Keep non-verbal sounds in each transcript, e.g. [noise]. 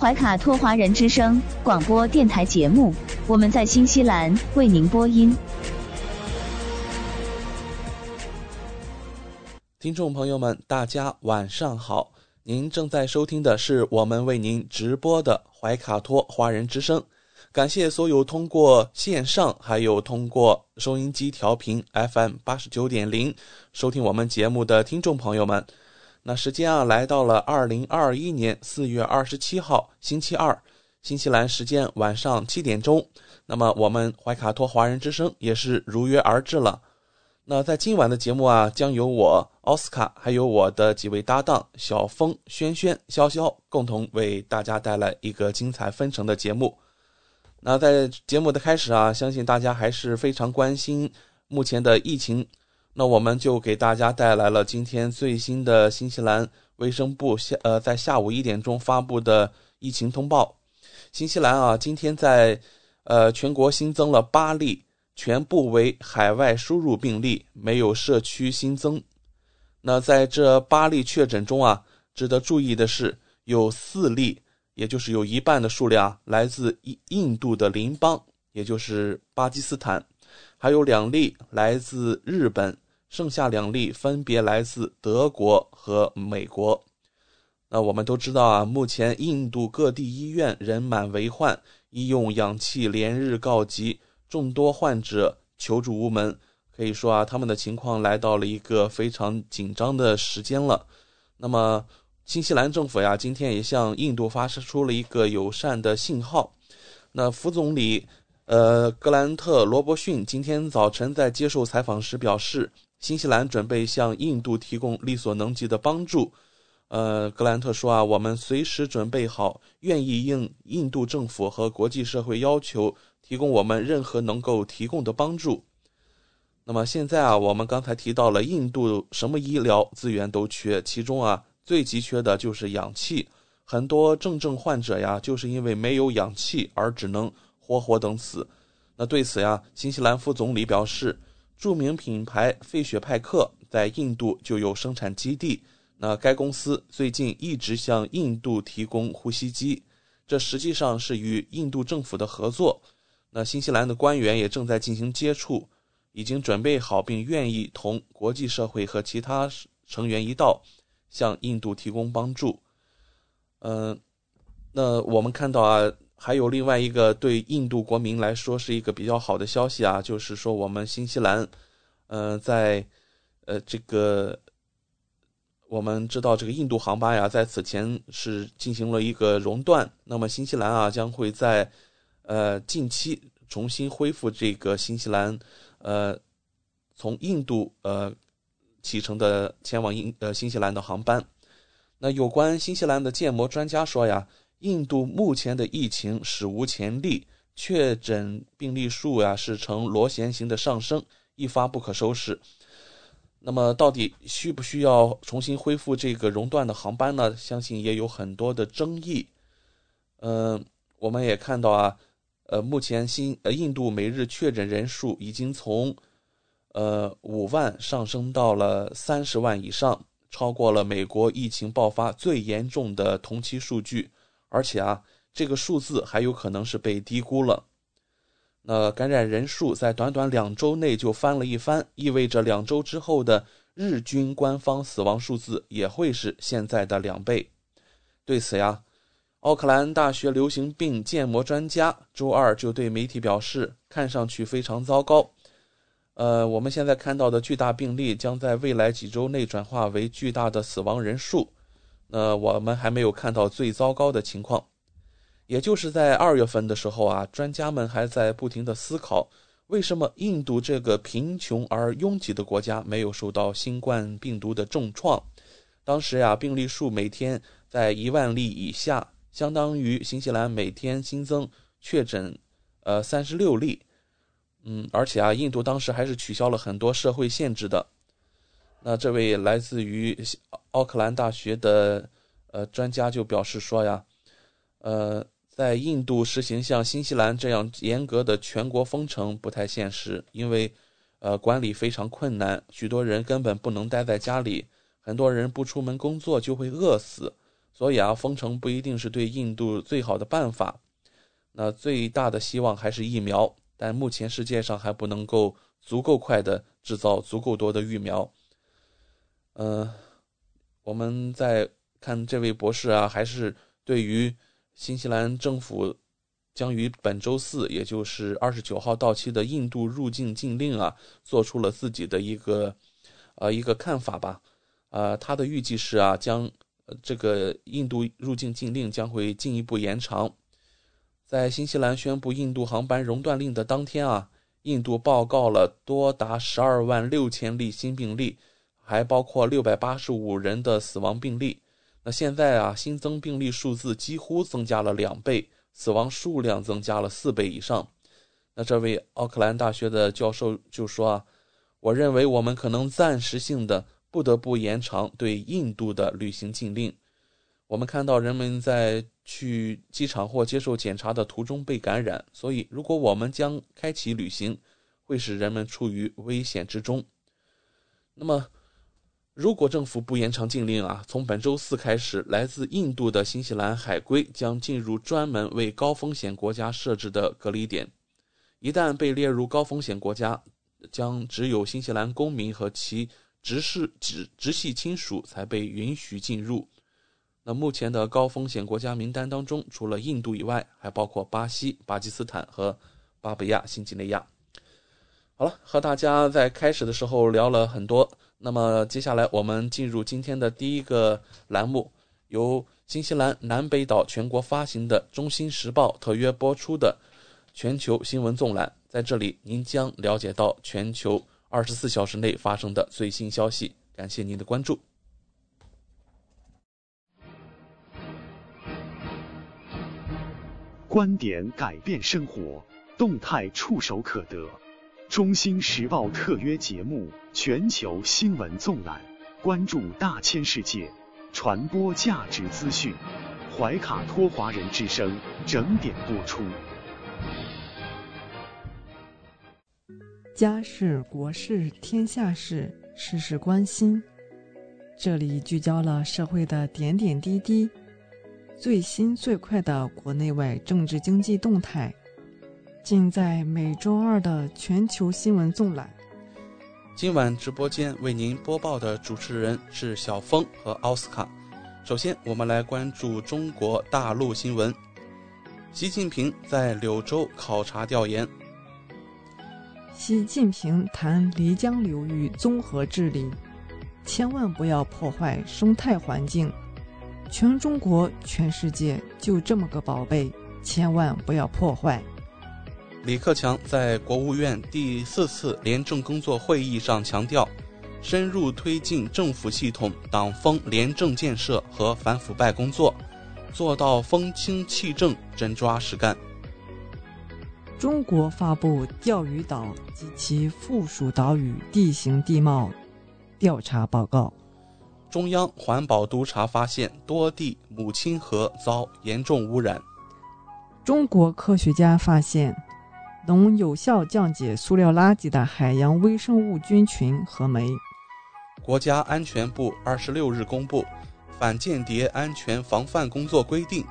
怀卡托华人之声广播电台节目，我们在新西兰为您播音。听众朋友们，大家晚上好！您正在收听的是我们为您直播的怀卡托华人之声。感谢所有通过线上还有通过收音机调频 FM 八十九点零收听我们节目的听众朋友们。那时间啊，来到了二零二一年四月二十七号星期二，新西兰时间晚上七点钟。那么我们怀卡托华人之声也是如约而至了。那在今晚的节目啊，将由我奥斯卡还有我的几位搭档小峰、轩轩、潇潇共同为大家带来一个精彩纷呈的节目。那在节目的开始啊，相信大家还是非常关心目前的疫情。那我们就给大家带来了今天最新的新西兰卫生部下呃在下午一点钟发布的疫情通报。新西兰啊，今天在呃全国新增了八例。全部为海外输入病例，没有社区新增。那在这八例确诊中啊，值得注意的是，有四例，也就是有一半的数量来自印印度的邻邦，也就是巴基斯坦；还有两例来自日本，剩下两例分别来自德国和美国。那我们都知道啊，目前印度各地医院人满为患，医用氧气连日告急。众多患者求助无门，可以说啊，他们的情况来到了一个非常紧张的时间了。那么，新西兰政府呀，今天也向印度发射出了一个友善的信号。那副总理呃格兰特·罗伯逊今天早晨在接受采访时表示，新西兰准备向印度提供力所能及的帮助。呃，格兰特说啊，我们随时准备好，愿意应印度政府和国际社会要求。提供我们任何能够提供的帮助。那么现在啊，我们刚才提到了印度什么医疗资源都缺，其中啊最急缺的就是氧气。很多重症患者呀，就是因为没有氧气而只能活活等死。那对此呀，新西兰副总理表示，著名品牌费雪派克在印度就有生产基地。那该公司最近一直向印度提供呼吸机，这实际上是与印度政府的合作。那新西兰的官员也正在进行接触，已经准备好并愿意同国际社会和其他成员一道向印度提供帮助。嗯，那我们看到啊，还有另外一个对印度国民来说是一个比较好的消息啊，就是说我们新西兰，呃，在呃这个我们知道这个印度航班呀，在此前是进行了一个熔断，那么新西兰啊将会在。呃，近期重新恢复这个新西兰，呃，从印度呃启程的前往印呃新西兰的航班。那有关新西兰的建模专家说呀，印度目前的疫情史无前例，确诊病例数呀是呈螺旋形的上升，一发不可收拾。那么，到底需不需要重新恢复这个熔断的航班呢？相信也有很多的争议。嗯，我们也看到啊。呃，目前新呃印度每日确诊人数已经从，呃五万上升到了三十万以上，超过了美国疫情爆发最严重的同期数据，而且啊，这个数字还有可能是被低估了。那感染人数在短短两周内就翻了一番，意味着两周之后的日均官方死亡数字也会是现在的两倍。对此呀。奥克兰大学流行病建模专家周二就对媒体表示，看上去非常糟糕。呃，我们现在看到的巨大病例将在未来几周内转化为巨大的死亡人数。那我们还没有看到最糟糕的情况，也就是在二月份的时候啊，专家们还在不停的思考，为什么印度这个贫穷而拥挤的国家没有受到新冠病毒的重创？当时呀，病例数每天在一万例以下，相当于新西兰每天新增确诊呃三十六例。嗯，而且啊，印度当时还是取消了很多社会限制的。那这位来自于奥克兰大学的呃专家就表示说呀，呃，在印度实行像新西兰这样严格的全国封城不太现实，因为呃管理非常困难，许多人根本不能待在家里，很多人不出门工作就会饿死，所以啊，封城不一定是对印度最好的办法。那最大的希望还是疫苗。但目前世界上还不能够足够快的制造足够多的疫苗。嗯，我们在看这位博士啊，还是对于新西兰政府将于本周四，也就是二十九号到期的印度入境禁令啊，做出了自己的一个呃一个看法吧。呃，他的预计是啊，将这个印度入境禁令将会进一步延长。在新西兰宣布印度航班熔断令的当天啊，印度报告了多达十二万六千例新病例，还包括六百八十五人的死亡病例。那现在啊，新增病例数字几乎增加了两倍，死亡数量增加了四倍以上。那这位奥克兰大学的教授就说啊，我认为我们可能暂时性的不得不延长对印度的旅行禁令。我们看到人们在去机场或接受检查的途中被感染，所以如果我们将开启旅行，会使人们处于危险之中。那么，如果政府不延长禁令啊，从本周四开始，来自印度的新西兰海归将进入专门为高风险国家设置的隔离点。一旦被列入高风险国家，将只有新西兰公民和其直系直直系亲属才被允许进入。那目前的高风险国家名单当中，除了印度以外，还包括巴西、巴基斯坦和巴布亚新几内亚。好了，和大家在开始的时候聊了很多，那么接下来我们进入今天的第一个栏目，由新西兰南北岛全国发行的《中新时报》特约播出的全球新闻纵览。在这里，您将了解到全球二十四小时内发生的最新消息。感谢您的关注。观点改变生活，动态触手可得。中新时报特约节目《全球新闻纵览》，关注大千世界，传播价值资讯。怀卡托华人之声整点播出。家事、国事、天下事，事事关心。这里聚焦了社会的点点滴滴。最新最快的国内外政治经济动态，尽在每周二的全球新闻纵览。今晚直播间为您播报的主持人是小峰和奥斯卡。首先，我们来关注中国大陆新闻。习近平在柳州考察调研。习近平谈漓江流域综合治理，千万不要破坏生态环境。全中国、全世界就这么个宝贝，千万不要破坏。李克强在国务院第四次廉政工作会议上强调，深入推进政府系统党风廉政建设和反腐败工作，做到风清气正、真抓实干。中国发布钓鱼岛及其附属岛屿地形地貌调查报告。中央环保督察发现多地母亲河遭严重污染。中国科学家发现能有效降解塑料垃圾的海洋微生物菌群和酶。国家安全部二十六日公布反间谍安全防范工作规定，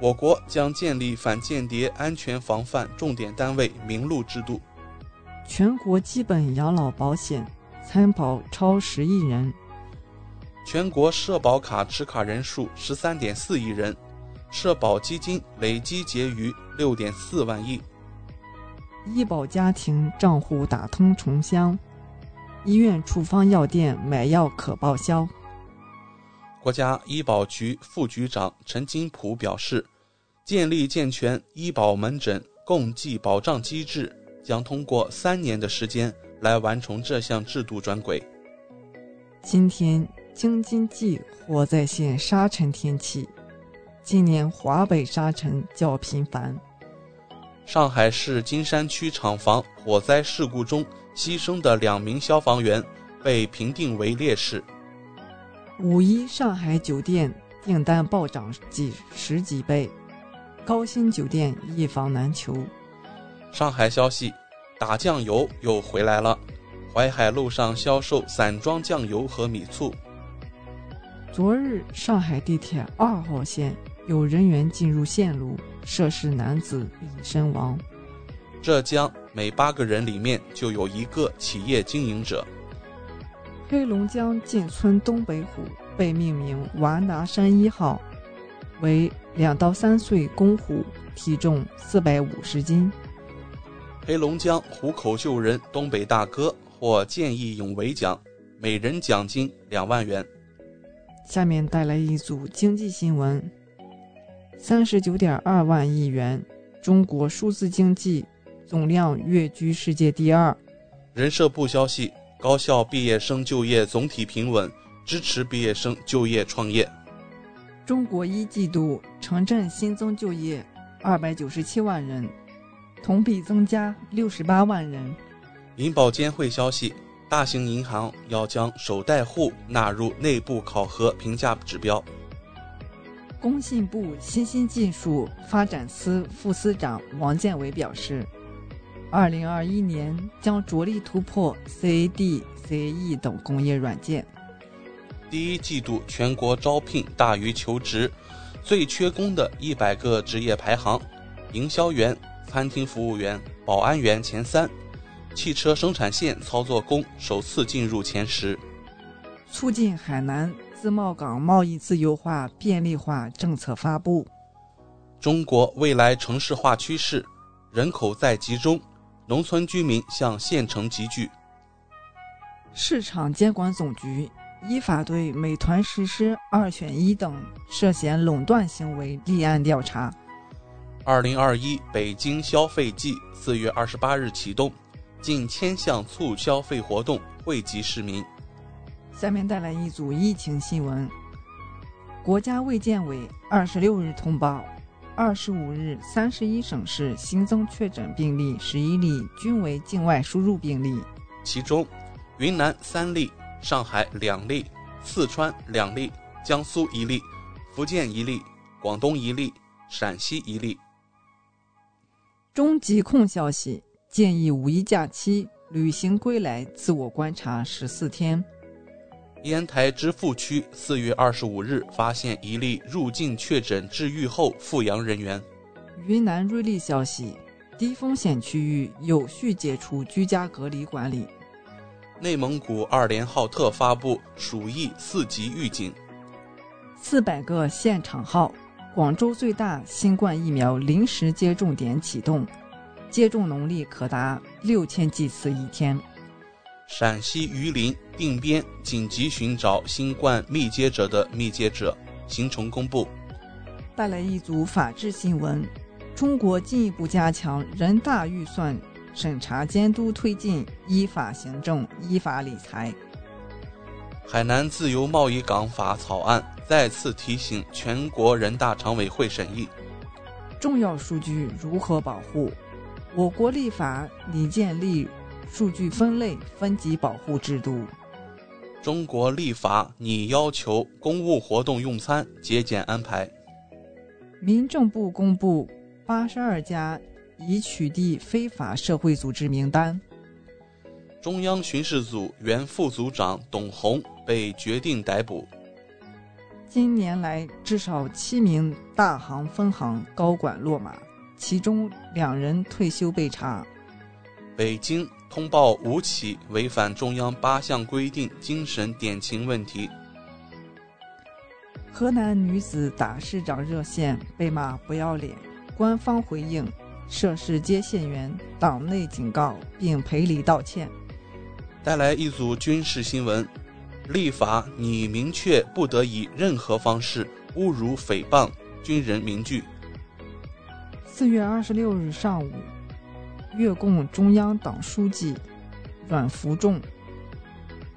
我国将建立反间谍安全防范重点单位名录制度。全国基本养老保险参保超十亿人。全国社保卡持卡人数十三点四亿人，社保基金累计结余六点四万亿。医保家庭账户打通重乡，医院处方药店买药可报销。国家医保局副局长陈金普表示，建立健全医保门诊共济保障机制，将通过三年的时间来完成这项制度转轨。今天京津冀火灾现沙尘天气，今年华北沙尘较频繁。上海市金山区厂房火灾事故中牺牲的两名消防员被评定为烈士。五一上海酒店订单暴涨几十几倍，高新酒店一房难求。上海消息，打酱油又回来了，淮海路上销售散装酱油和米醋。昨日上海地铁二号线有人员进入线路，涉事男子已身亡。浙江每八个人里面就有一个企业经营者。黑龙江进村东北虎被命名“娃拿山一号”，为两到三岁公虎，体重四百五十斤。黑龙江虎口救人东北大哥获见义勇为奖，每人奖金两万元。下面带来一组经济新闻：三十九点二万亿元，中国数字经济总量跃居世界第二。人社部消息。高校毕业生就业总体平稳，支持毕业生就业创业。中国一季度城镇新增就业二百九十七万人，同比增加六十八万人。银保监会消息，大型银行要将首贷户纳入内部考核评价指标。工信部新兴技术发展司副司长王建伟表示。二零二一年将着力突破 CAD、CAE 等工业软件。第一季度全国招聘大于求职，最缺工的一百个职业排行：营销员、餐厅服务员、保安员前三，汽车生产线操作工首次进入前十。促进海南自贸港贸易自由化便利化政策发布。中国未来城市化趋势，人口在集中。农村居民向县城集聚。市场监管总局依法对美团实施“二选一”等涉嫌垄断行为立案调查。二零二一北京消费季四月二十八日启动，近千项促消费活动惠及市民。下面带来一组疫情新闻。国家卫健委二十六日通报。二十五日，三十一省市新增确诊病例十一例，均为境外输入病例。其中，云南三例，上海两例，四川两例，江苏一例，福建一例，广东一例，陕西一例。中疾控消息建议五一假期旅行归来自我观察十四天。烟台芝罘区四月二十五日发现一例入境确诊治愈后复阳人员。云南瑞丽消息，低风险区域有序解除居家隔离管理。内蒙古二连浩特发布鼠疫四级预警。四百个现场号，广州最大新冠疫苗临时接种点启动，接种能力可达六千剂次一天。陕西榆林定边紧急寻找新冠密接者的密接者行程公布。带来一组法治新闻：中国进一步加强人大预算审查监督，推进依法行政、依法理财。海南自由贸易港法草案再次提醒全国人大常委会审议。重要数据如何保护？我国立法拟建立。数据分类分级保护制度。中国立法拟要求公务活动用餐节俭安排。民政部公布八十二家已取缔非法社会组织名单。中央巡视组原副组长董红被决定逮捕。今年来，至少七名大行分行高管落马，其中两人退休被查。北京。通报五起违反中央八项规定精神典型问题。河南女子打市长热线被骂不要脸，官方回应：涉事接线员党内警告并赔礼道歉。带来一组军事新闻：立法拟明确不得以任何方式侮辱、诽谤军人名句。四月二十六日上午，越共中央党书记阮福仲、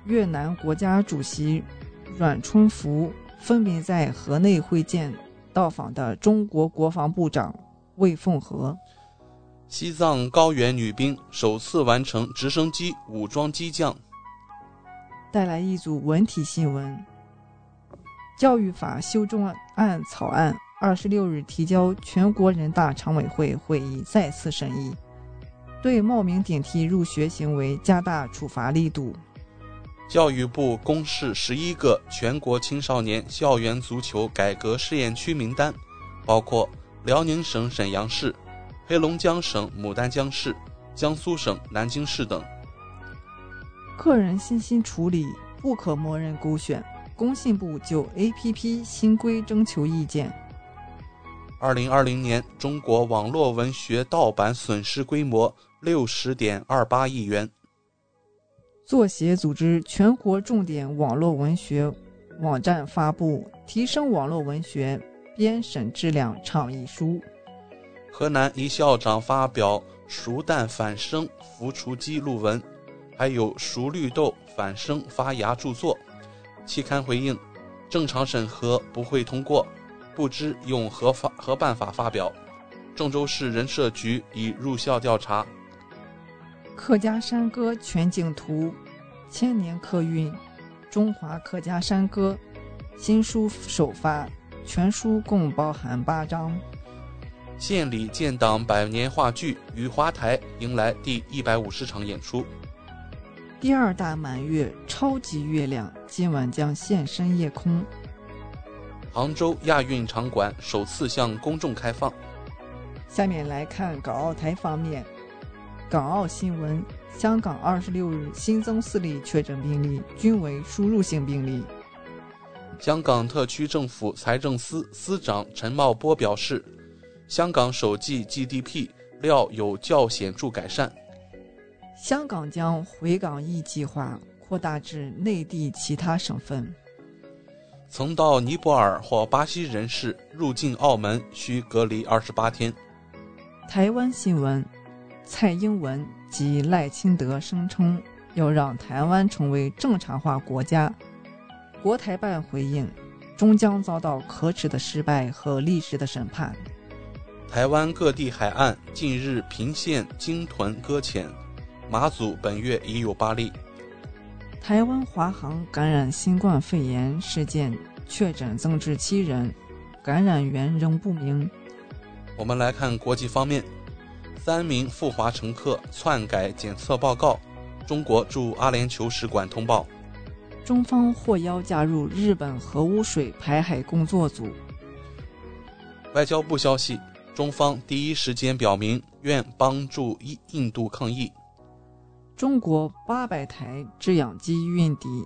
越南国家主席阮春福分别在河内会见到访的中国国防部长魏凤和。西藏高原女兵首次完成直升机武装机降。带来一组文体新闻：教育法修正案草案二十六日提交全国人大常委会会议再次审议，对冒名顶替入学行为加大处罚力度。教育部公示十一个全国青少年校园足球改革试验区名单，包括辽宁省沈阳市。黑龙江省牡丹江市、江苏省南京市等。个人信息处理不可默认勾选，工信部就 APP 新规征求意见。二零二零年中国网络文学盗版损失规模六十点二八亿元。作协组织全国重点网络文学网站发布《提升网络文学编审质量倡议书》。河南一校长发表熟蛋反生浮雏鸡录文，还有熟绿豆反生发芽著作。期刊回应：正常审核不会通过，不知用何法何办法发表。郑州市人社局已入校调查。客家山歌全景图，千年客运，中华客家山歌新书首发，全书共包含八章。县里建党百年话剧《雨花台》迎来第一百五十场演出。第二大满月超级月亮今晚将现身夜空。杭州亚运场馆首次向公众开放。下面来看港澳台方面。港澳新闻：香港二十六日新增四例确诊病例，均为输入性病例。香港特区政府财政司司长陈茂波表示。香港首季 GDP 料有较显著改善。香港将回港易计划扩大至内地其他省份。曾到尼泊尔或巴西人士入境澳门需隔离二十八天。台湾新闻：蔡英文及赖清德声称要让台湾成为正常化国家。国台办回应：终将遭到可耻的失败和历史的审判。台湾各地海岸近日频现鲸豚搁浅，马祖本月已有八例。台湾华航感染新冠肺炎事件确诊增至七人，感染源仍不明。我们来看国际方面，三名赴华乘客篡改检测报告，中国驻阿联酋使馆通报。中方获邀加入日本核污水排海工作组。外交部消息。中方第一时间表明愿帮助印印度抗疫。中国八百台制氧机运抵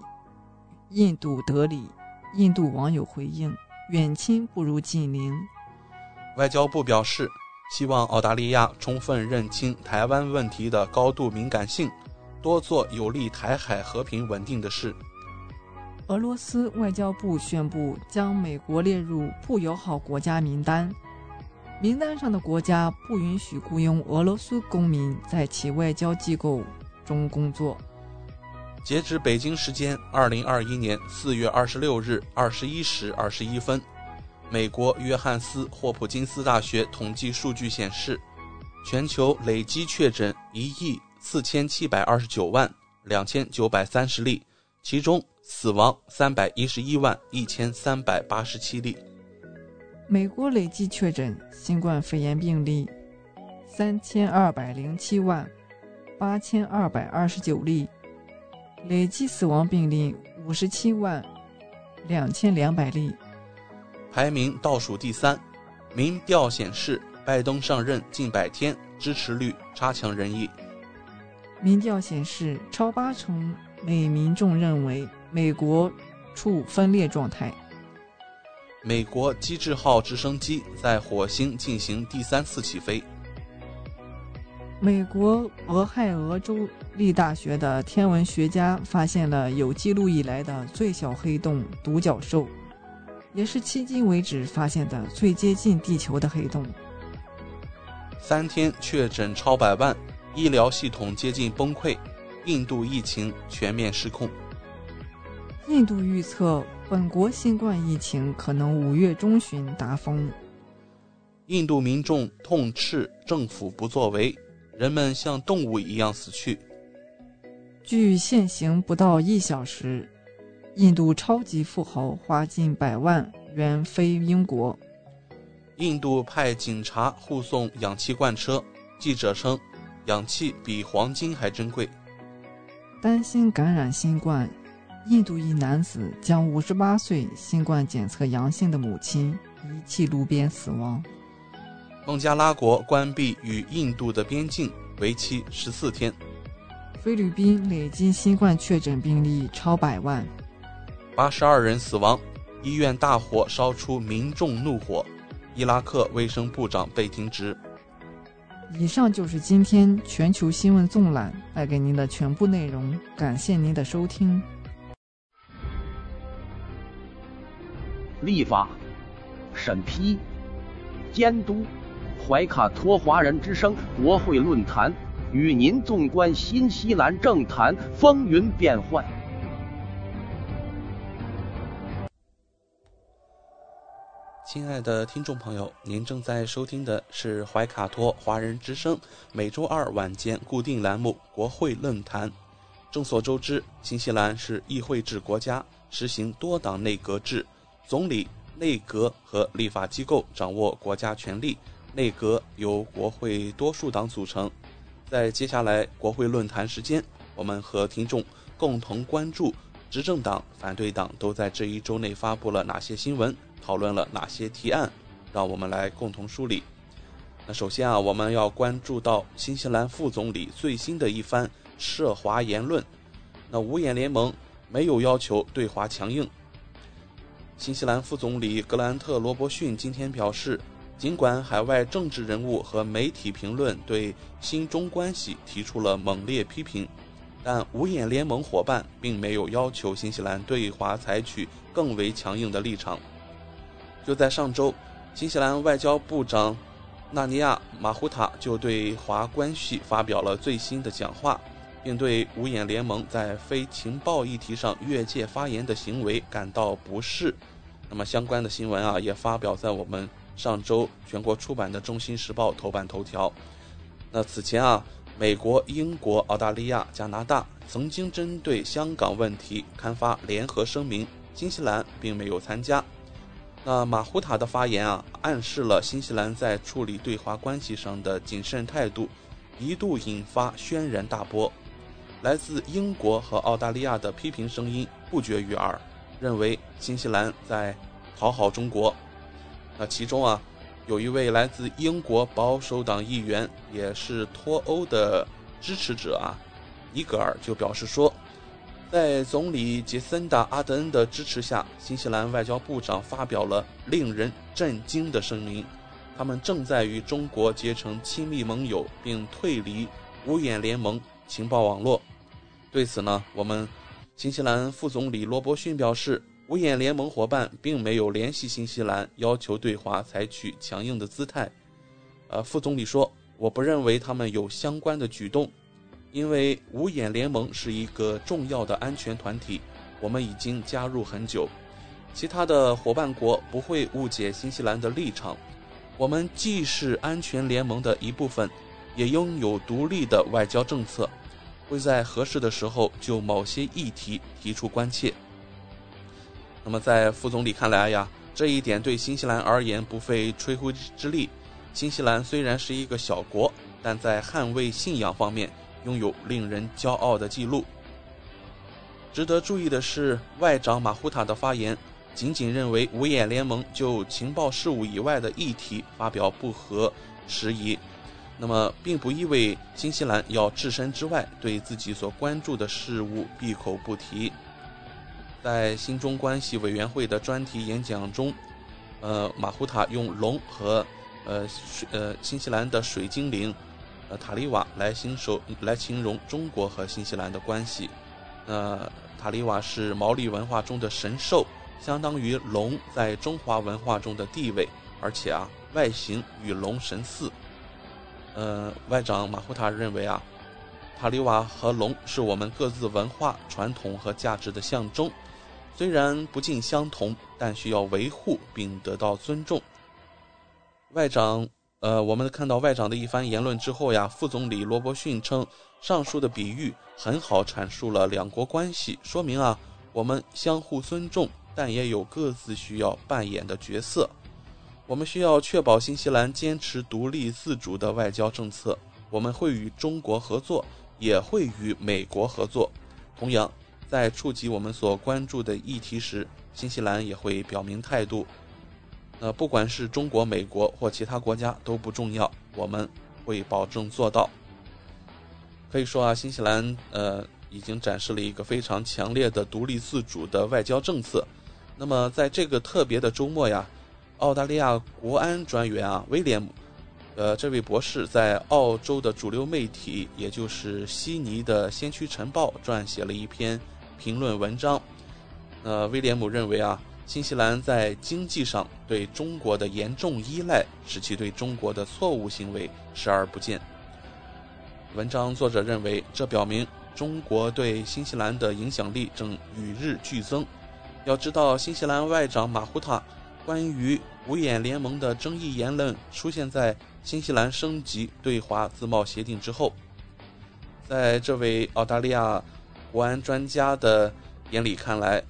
印度德里，印度网友回应：远亲不如近邻。外交部表示，希望澳大利亚充分认清台湾问题的高度敏感性，多做有利台海和平稳定的事。俄罗斯外交部宣布将美国列入不友好国家名单。名单上的国家不允许雇佣俄罗斯公民在其外交机构中工作。截止北京时间二零二一年四月二十六日二十一时二十一分，美国约翰斯霍普金斯大学统计数据显示，全球累计确诊一亿四千七百二十九万两千九百三十例，其中死亡三百一十一万一千三百八十七例。美国累计确诊新冠肺炎病例三千二百零七万八千二百二十九例，累计死亡病例五十七万两千两百例，排名倒数第三。民调显示，拜登上任近百天，支持率差强人意。民调显示，超八成美民众认为美国处分裂状态。美国机智号直升机在火星进行第三次起飞。美国俄亥俄州立大学的天文学家发现了有记录以来的最小黑洞——独角兽，也是迄今为止发现的最接近地球的黑洞。三天确诊超百万，医疗系统接近崩溃，印度疫情全面失控。印度预测本国新冠疫情可能五月中旬达峰。印度民众痛斥政府不作为，人们像动物一样死去。距现行不到一小时，印度超级富豪花近百万元飞英国。印度派警察护送氧气罐车，记者称，氧气比黄金还珍贵。担心感染新冠，印度一男子将五十八岁新冠检测阳性的母亲遗弃路边死亡。孟加拉国关闭与印度的边境，为期十四天。菲律宾累计新冠确诊病例超百万，八十二人死亡，医院大火烧出民众怒火，伊拉克卫生部长被停职。以上就是今天全球新闻纵览带给您的全部内容，感谢您的收听。立法、审批、监督。怀卡托华人之声国会论坛，与您纵观新西兰政坛风云变幻。亲爱的听众朋友，您正在收听的是怀卡托华人之声每周二晚间固定栏目《国会论坛》。众所周知，新西兰是议会制国家，实行多党内阁制，总理、内阁和立法机构掌握国家权力。内阁由国会多数党组成，在接下来国会论坛时间，我们和听众共同关注执政党、反对党都在这一周内发布了哪些新闻，讨论了哪些提案，让我们来共同梳理。那首先啊，我们要关注到新西兰副总理最新的一番涉华言论。那五眼联盟没有要求对华强硬。新西兰副总理格兰特·罗伯逊今天表示。尽管海外政治人物和媒体评论对新中关系提出了猛烈批评，但五眼联盟伙伴并没有要求新西兰对华采取更为强硬的立场。就在上周，新西兰外交部长纳尼亚·马胡塔就对华关系发表了最新的讲话，并对五眼联盟在非情报议题上越界发言的行为感到不适。那么相关的新闻啊，也发表在我们。上周全国出版的《中新时报》头版头条。那此前啊，美国、英国、澳大利亚、加拿大曾经针对香港问题刊发联合声明，新西兰并没有参加。那马胡塔的发言啊，暗示了新西兰在处理对华关系上的谨慎态度，一度引发轩然大波。来自英国和澳大利亚的批评声音不绝于耳，认为新西兰在讨好中国。那其中啊，有一位来自英国保守党议员，也是脱欧的支持者啊，尼格尔就表示说，在总理杰森达·阿德恩的支持下，新西兰外交部长发表了令人震惊的声明，他们正在与中国结成亲密盟友，并退离五眼联盟情报网络。对此呢，我们新西兰副总理罗伯逊表示。五眼联盟伙伴并没有联系新西兰，要求对华采取强硬的姿态。呃，副总理说：“我不认为他们有相关的举动，因为五眼联盟是一个重要的安全团体，我们已经加入很久。其他的伙伴国不会误解新西兰的立场。我们既是安全联盟的一部分，也拥有独立的外交政策，会在合适的时候就某些议题提出关切。”那么，在副总理看来呀，这一点对新西兰而言不费吹灰之力。新西兰虽然是一个小国，但在捍卫信仰方面拥有令人骄傲的记录。值得注意的是，外长马胡塔的发言仅仅认为五眼联盟就情报事务以外的议题发表不合时宜，那么并不意味新西兰要置身之外，对自己所关注的事物闭口不提。在新中关系委员会的专题演讲中，呃，马胡塔用龙和呃水呃新西兰的水精灵呃塔利瓦来形手来形容中国和新西兰的关系。那塔利瓦是毛利文化中的神兽，相当于龙在中华文化中的地位，而且啊外形与龙神似。呃，外长马胡塔认为啊，塔利瓦和龙是我们各自文化传统和价值的象征，虽然不尽相同，但需要维护并得到尊重。外长。呃，我们看到外长的一番言论之后呀，副总理罗伯逊称，上述的比喻很好阐述了两国关系，说明啊，我们相互尊重，但也有各自需要扮演的角色。我们需要确保新西兰坚持独立自主的外交政策，我们会与中国合作，也会与美国合作。同样，在触及我们所关注的议题时，新西兰也会表明态度。呃，不管是中国、美国或其他国家都不重要，我们会保证做到。可以说啊，新西兰呃已经展示了一个非常强烈的独立自主的外交政策。那么在这个特别的周末呀，澳大利亚国安专员啊威廉姆，呃这位博士在澳洲的主流媒体，也就是悉尼的《先驱晨报》撰写了一篇评论文章。呃，威廉姆认为啊。新西兰在经济上对中国的严重依赖，使其对中国的错误行为视而不见。文章作者认为，这表明中国对新西兰的影响力正与日俱增。要知道，新西兰外长马胡塔关于五眼联盟的争议言论出现在新西兰升级对华自贸协定之后。在这位澳大利亚国安专家的眼里看来。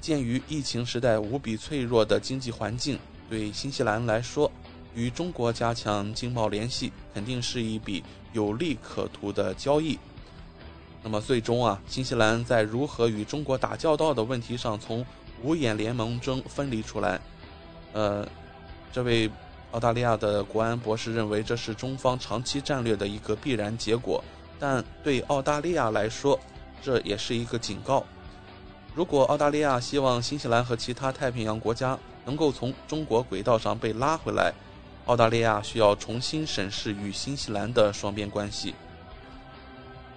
鉴于疫情时代无比脆弱的经济环境，对新西兰来说，与中国加强经贸联系肯定是一笔有利可图的交易。那么，最终啊，新西兰在如何与中国打交道的问题上，从五眼联盟中分离出来，呃，这位澳大利亚的国安博士认为，这是中方长期战略的一个必然结果。但对澳大利亚来说，这也是一个警告。如果澳大利亚希望新西兰和其他太平洋国家能够从中国轨道上被拉回来，澳大利亚需要重新审视与新西兰的双边关系。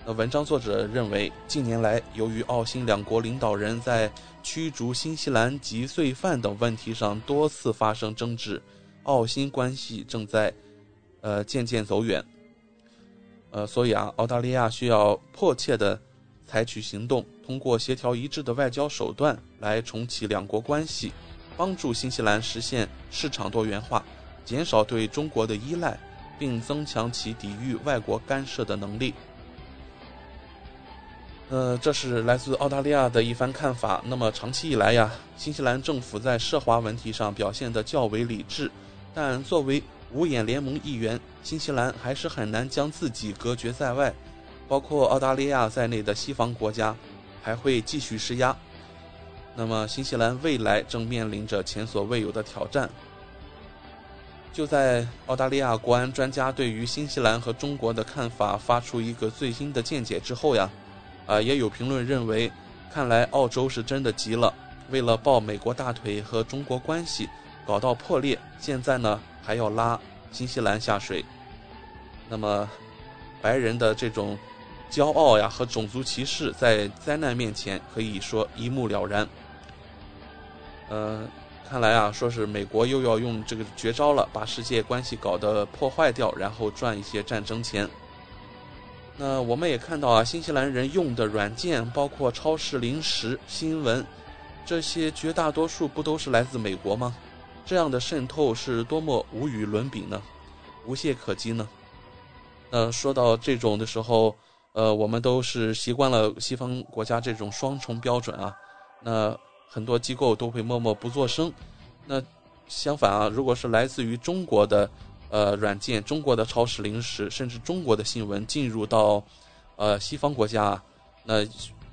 那文章作者认为，近年来由于澳新两国领导人在驱逐新西兰籍罪犯等问题上多次发生争执，澳新关系正在呃渐渐走远。呃，所以啊，澳大利亚需要迫切的。采取行动，通过协调一致的外交手段来重启两国关系，帮助新西兰实现市场多元化，减少对中国的依赖，并增强其抵御外国干涉的能力。呃，这是来自澳大利亚的一番看法。那么长期以来呀，新西兰政府在涉华问题上表现得较为理智，但作为五眼联盟一员，新西兰还是很难将自己隔绝在外。包括澳大利亚在内的西方国家还会继续施压。那么，新西兰未来正面临着前所未有的挑战。就在澳大利亚国安专家对于新西兰和中国的看法发出一个最新的见解之后呀，啊，也有评论认为，看来澳洲是真的急了，为了抱美国大腿和中国关系搞到破裂，现在呢还要拉新西兰下水。那么，白人的这种。骄傲呀和种族歧视在灾难面前可以说一目了然。呃，看来啊，说是美国又要用这个绝招了，把世界关系搞得破坏掉，然后赚一些战争钱。那我们也看到啊，新西兰人用的软件，包括超市零食、新闻，这些绝大多数不都是来自美国吗？这样的渗透是多么无与伦比呢？无懈可击呢？呃，说到这种的时候。呃，我们都是习惯了西方国家这种双重标准啊，那很多机构都会默默不作声。那相反啊，如果是来自于中国的呃软件、中国的超市零食，甚至中国的新闻进入到呃西方国家，那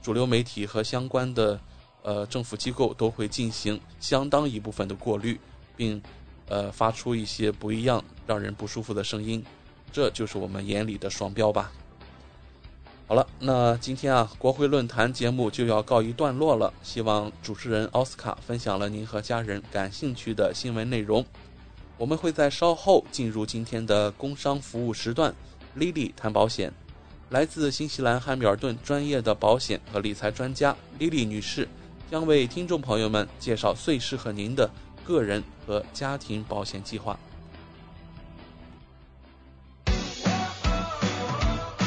主流媒体和相关的呃政府机构都会进行相当一部分的过滤，并呃发出一些不一样、让人不舒服的声音。这就是我们眼里的双标吧。好了，那今天啊，国会论坛节目就要告一段落了。希望主持人奥斯卡分享了您和家人感兴趣的新闻内容。我们会在稍后进入今天的工商服务时段，，Lily 谈保险。来自新西兰汉密尔顿专业的保险和理财专家 Lily 女士，将为听众朋友们介绍最适合您的个人和家庭保险计划。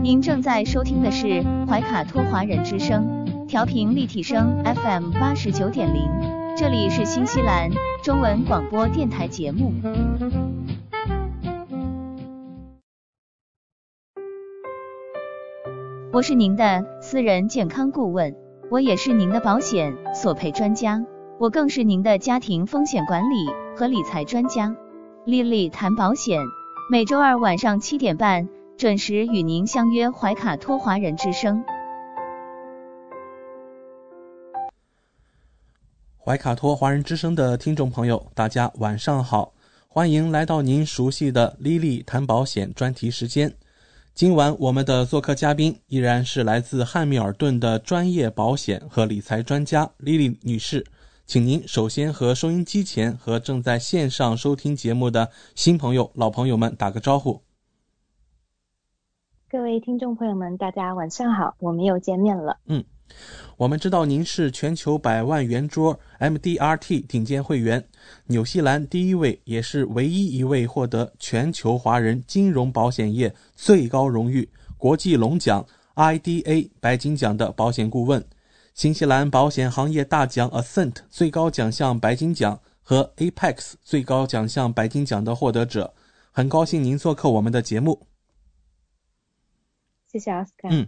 您正在收听的是怀卡托华人之声，调频立体声 FM 八十九点零，这里是新西兰中文广播电台节目。我是您的私人健康顾问，我也是您的保险索赔专家，我更是您的家庭风险管理和理财专家。丽丽谈保险，每周二晚上七点半。准时与您相约怀卡托华人之声。怀卡托华人之声的听众朋友，大家晚上好，欢迎来到您熟悉的“莉莉谈保险”专题时间。今晚我们的做客嘉宾依然是来自汉密尔顿的专业保险和理财专家莉莉女士，请您首先和收音机前和正在线上收听节目的新朋友、老朋友们打个招呼。各位听众朋友们，大家晚上好，我们又见面了。嗯，我们知道您是全球百万圆桌 MDRT 顶尖会员，纽西兰第一位也是唯一一位获得全球华人金融保险业最高荣誉国际龙奖 IDA 白金奖的保险顾问，新西兰保险行业大奖 Ascent 最高奖项白金奖和 Apex 最高奖项白金奖的获得者。很高兴您做客我们的节目。谢谢奥斯卡。嗯，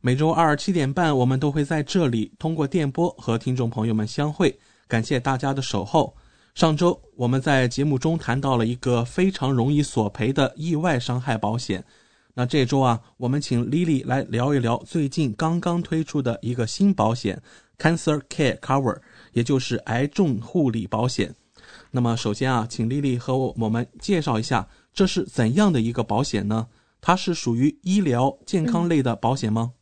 每周二七点半，我们都会在这里通过电波和听众朋友们相会。感谢大家的守候。上周我们在节目中谈到了一个非常容易索赔的意外伤害保险。那这周啊，我们请 Lily 来聊一聊最近刚刚推出的一个新保险 ——Cancer Care Cover，也就是癌症护理保险。那么首先啊，请 Lily 和我们介绍一下，这是怎样的一个保险呢？它是属于医疗健康类的保险吗？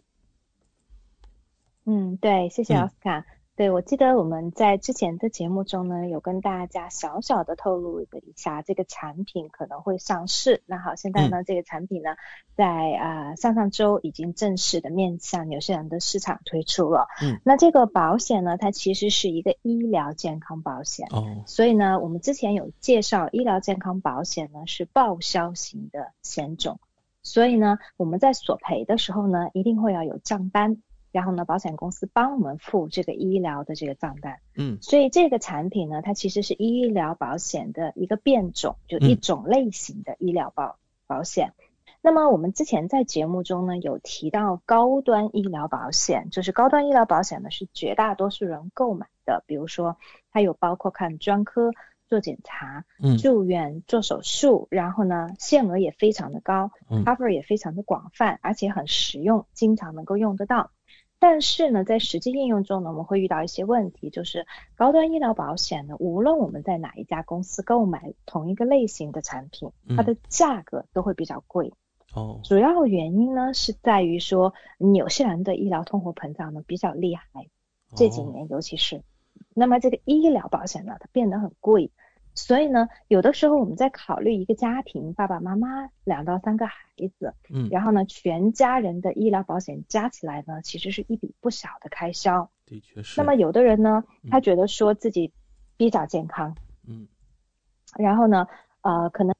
嗯，对，谢谢奥斯卡。对，我记得我们在之前的节目中呢，有跟大家小小的透露一下这个产品可能会上市。那好，现在呢，这个产品呢，在啊上上周已经正式的面向纽西兰的市场推出了。嗯，那这个保险呢，它其实是一个医疗健康保险。哦，所以呢，我们之前有介绍，医疗健康保险呢是报销型的险种。所以呢，我们在索赔的时候呢，一定会要有账单，然后呢，保险公司帮我们付这个医疗的这个账单。嗯，所以这个产品呢，它其实是医疗保险的一个变种，就一种类型的医疗保保险。那么我们之前在节目中呢，有提到高端医疗保险，就是高端医疗保险呢是绝大多数人购买的，比如说它有包括看专科。做检查、住院、做手术，然后呢，限额也非常的高，cover 也非常的广泛，而且很实用，经常能够用得到。但是呢，在实际应用中呢，我们会遇到一些问题，就是高端医疗保险呢，无论我们在哪一家公司购买同一个类型的产品，它的价格都会比较贵。哦，主要原因呢是在于说，纽西兰的医疗通货膨胀呢比较厉害，这几年尤其是。那么这个医疗保险呢，它变得很贵，所以呢，有的时候我们在考虑一个家庭，爸爸妈妈两到三个孩子，嗯，然后呢，全家人的医疗保险加起来呢，其实是一笔不小的开销。的确是。那么有的人呢，他觉得说自己比较健康，嗯，然后呢，呃，可能。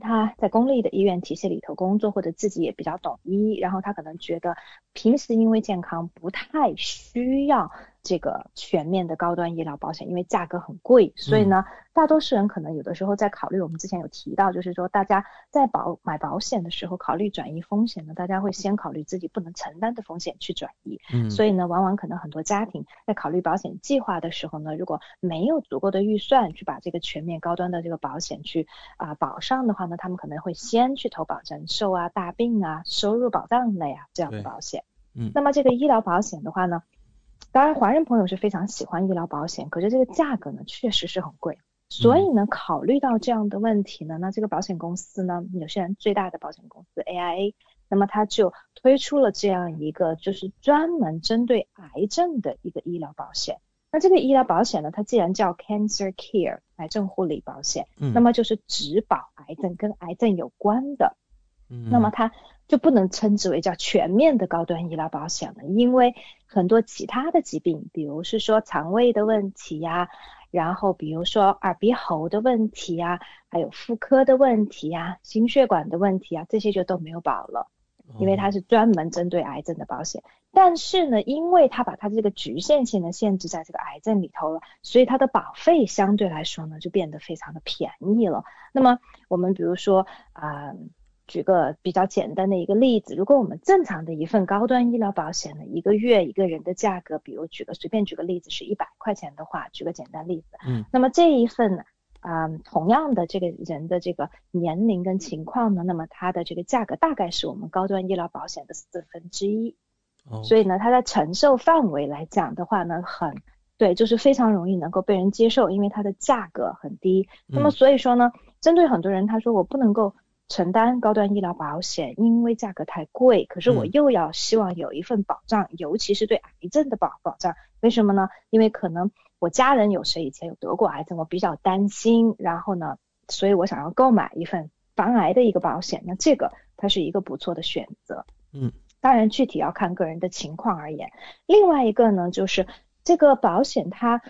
他在公立的医院体系里头工作，或者自己也比较懂医，然后他可能觉得平时因为健康不太需要这个全面的高端医疗保险，因为价格很贵，所以呢，大多数人可能有的时候在考虑，我们之前有提到，就是说大家在保买保险的时候，考虑转移风险呢，大家会先考虑自己不能承担的风险去转移。嗯，所以呢，往往可能很多家庭在考虑保险计划的时候呢，如果没有足够的预算去把这个全面高端的这个保险去啊保上的话呢，他们可能会先去投保人寿啊、大病啊、收入保障类啊这样的保险。嗯，那么这个医疗保险的话呢？当然，华人朋友是非常喜欢医疗保险，可是这个价格呢，确实是很贵。所以呢，考虑到这样的问题呢，那这个保险公司呢，纽西兰最大的保险公司 AIA，那么它就推出了这样一个就是专门针对癌症的一个医疗保险。那这个医疗保险呢，它既然叫 Cancer Care 癌症护理保险，嗯，那么就是只保癌症跟癌症有关的。嗯，那么它就不能称之为叫全面的高端医疗保险了，因为很多其他的疾病，比如是说肠胃的问题呀，然后比如说耳鼻喉的问题呀，还有妇科的问题呀，心血管的问题啊，这些就都没有保了，因为它是专门针对癌症的保险。但是呢，因为它把它这个局限性的限制在这个癌症里头了，所以它的保费相对来说呢，就变得非常的便宜了。那么我们比如说啊。举个比较简单的一个例子，如果我们正常的一份高端医疗保险呢，一个月一个人的价格，比如举个随便举个例子是一百块钱的话，举个简单例子，嗯，那么这一份呢，啊，同样的这个人的这个年龄跟情况呢，那么它的这个价格大概是我们高端医疗保险的四分之一，哦，所以呢，它的承受范围来讲的话呢，很对，就是非常容易能够被人接受，因为它的价格很低。那么所以说呢，针对很多人，他说我不能够。承担高端医疗保险，因为价格太贵，可是我又要希望有一份保障，尤其是对癌症的保保障。为什么呢？因为可能我家人有谁以前有得过癌症，我比较担心，然后呢，所以我想要购买一份防癌的一个保险。那这个它是一个不错的选择。嗯，当然具体要看个人的情况而言。另外一个呢，就是这个保险它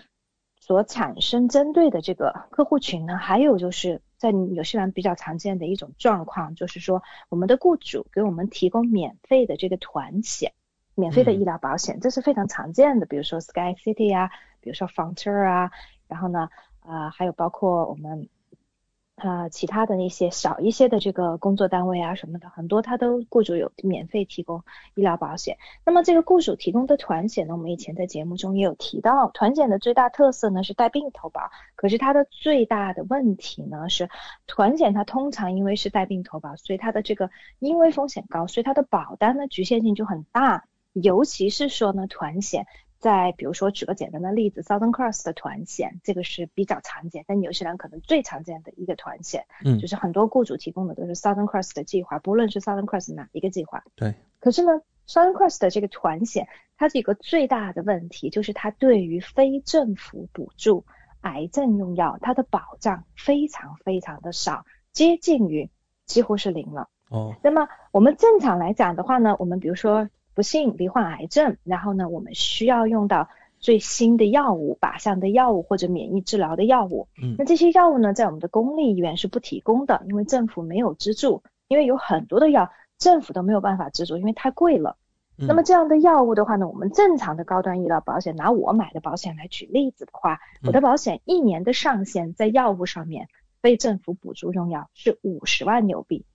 所产生针对的这个客户群呢，还有就是。在纽西兰比较常见的一种状况，就是说我们的雇主给我们提供免费的这个团险，免费的医疗保险，这是非常常见的。比如说 Sky City 啊，比如说 Frontier 啊，然后呢，啊，还有包括我们。呃，其他的那些小一些的这个工作单位啊什么的，很多他都雇主有免费提供医疗保险。那么这个雇主提供的团险呢，我们以前在节目中也有提到，团险的最大特色呢是带病投保，可是它的最大的问题呢是，团险它通常因为是带病投保，所以它的这个因为风险高，所以它的保单的局限性就很大，尤其是说呢团险。再比如说，举个简单的例子，Southern Cross 的团险，这个是比较常见，但纽西兰可能最常见的一个团险，嗯，就是很多雇主提供的都是 Southern Cross 的计划，不论是 Southern Cross 哪一个计划，对。可是呢，Southern Cross 的这个团险，它有个最大的问题，就是它对于非政府补助癌症用药，它的保障非常非常的少，接近于几乎是零了。哦。那么我们正常来讲的话呢，我们比如说。不幸罹患癌症，然后呢，我们需要用到最新的药物、靶向的药物或者免疫治疗的药物。嗯，那这些药物呢，在我们的公立医院是不提供的，因为政府没有资助，因为有很多的药政府都没有办法资助，因为太贵了。那么这样的药物的话呢，我们正常的高端医疗保险，拿我买的保险来举例子的话，我的保险一年的上限在药物上面，被政府补助用药是五十万纽币。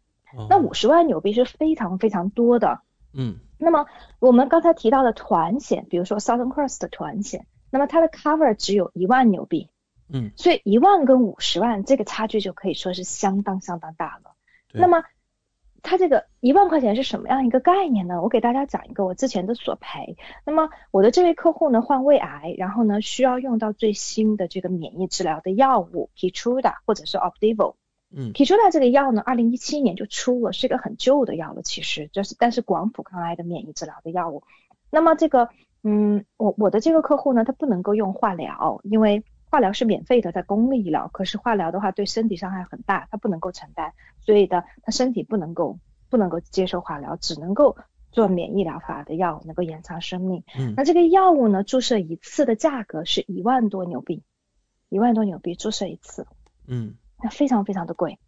那五十万纽币是非常非常多的。嗯，那么我们刚才提到的团险，比如说 Southern Cross 的团险，那么它的 cover 只有一万纽币，嗯，所以一万跟五十万这个差距就可以说是相当相当大了。那么它这个一万块钱是什么样一个概念呢？我给大家讲一个我之前的索赔。那么我的这位客户呢患胃癌，然后呢需要用到最新的这个免疫治疗的药物 Keytruda 或者是 Opdivo。嗯，Keytruda 这个药呢，二零一七年就出了，是一个很旧的药了，其实就是，但是广谱抗癌的免疫治疗的药物。那么这个，嗯，我我的这个客户呢，他不能够用化疗，因为化疗是免费的，在公立医疗，可是化疗的话对身体伤害很大，他不能够承担，所以的他身体不能够不能够接受化疗，只能够做免疫疗法的药，能够延长生命。嗯，那这个药物呢，注射一次的价格是一万多纽币，一万多纽币注射一次。嗯。那非常非常的贵，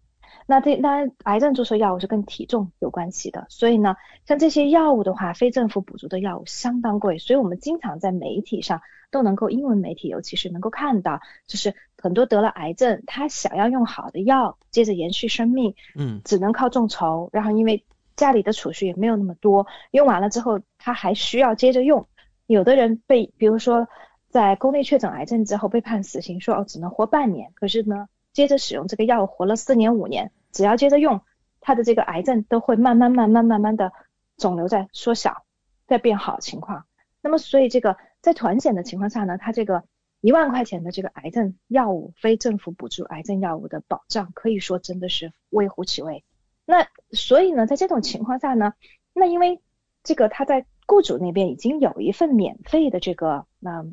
那这当然，癌症注射药物是跟体重有关系的，所以呢，像这些药物的话，非政府补助的药物相当贵，所以我们经常在媒体上都能够，英文媒体尤其是能够看到，就是很多得了癌症，他想要用好的药接着延续生命，嗯，只能靠众筹，然后因为家里的储蓄也没有那么多，用完了之后他还需要接着用，有的人被比如说在宫内确诊癌症之后被判死刑，说哦只能活半年，可是呢。接着使用这个药活了四年五年，只要接着用，他的这个癌症都会慢慢慢慢慢慢的肿瘤在缩小，在变好情况。那么所以这个在团险的情况下呢，它这个一万块钱的这个癌症药物非政府补助癌症药物的保障，可以说真的是微乎其微。那所以呢，在这种情况下呢，那因为这个他在雇主那边已经有一份免费的这个那。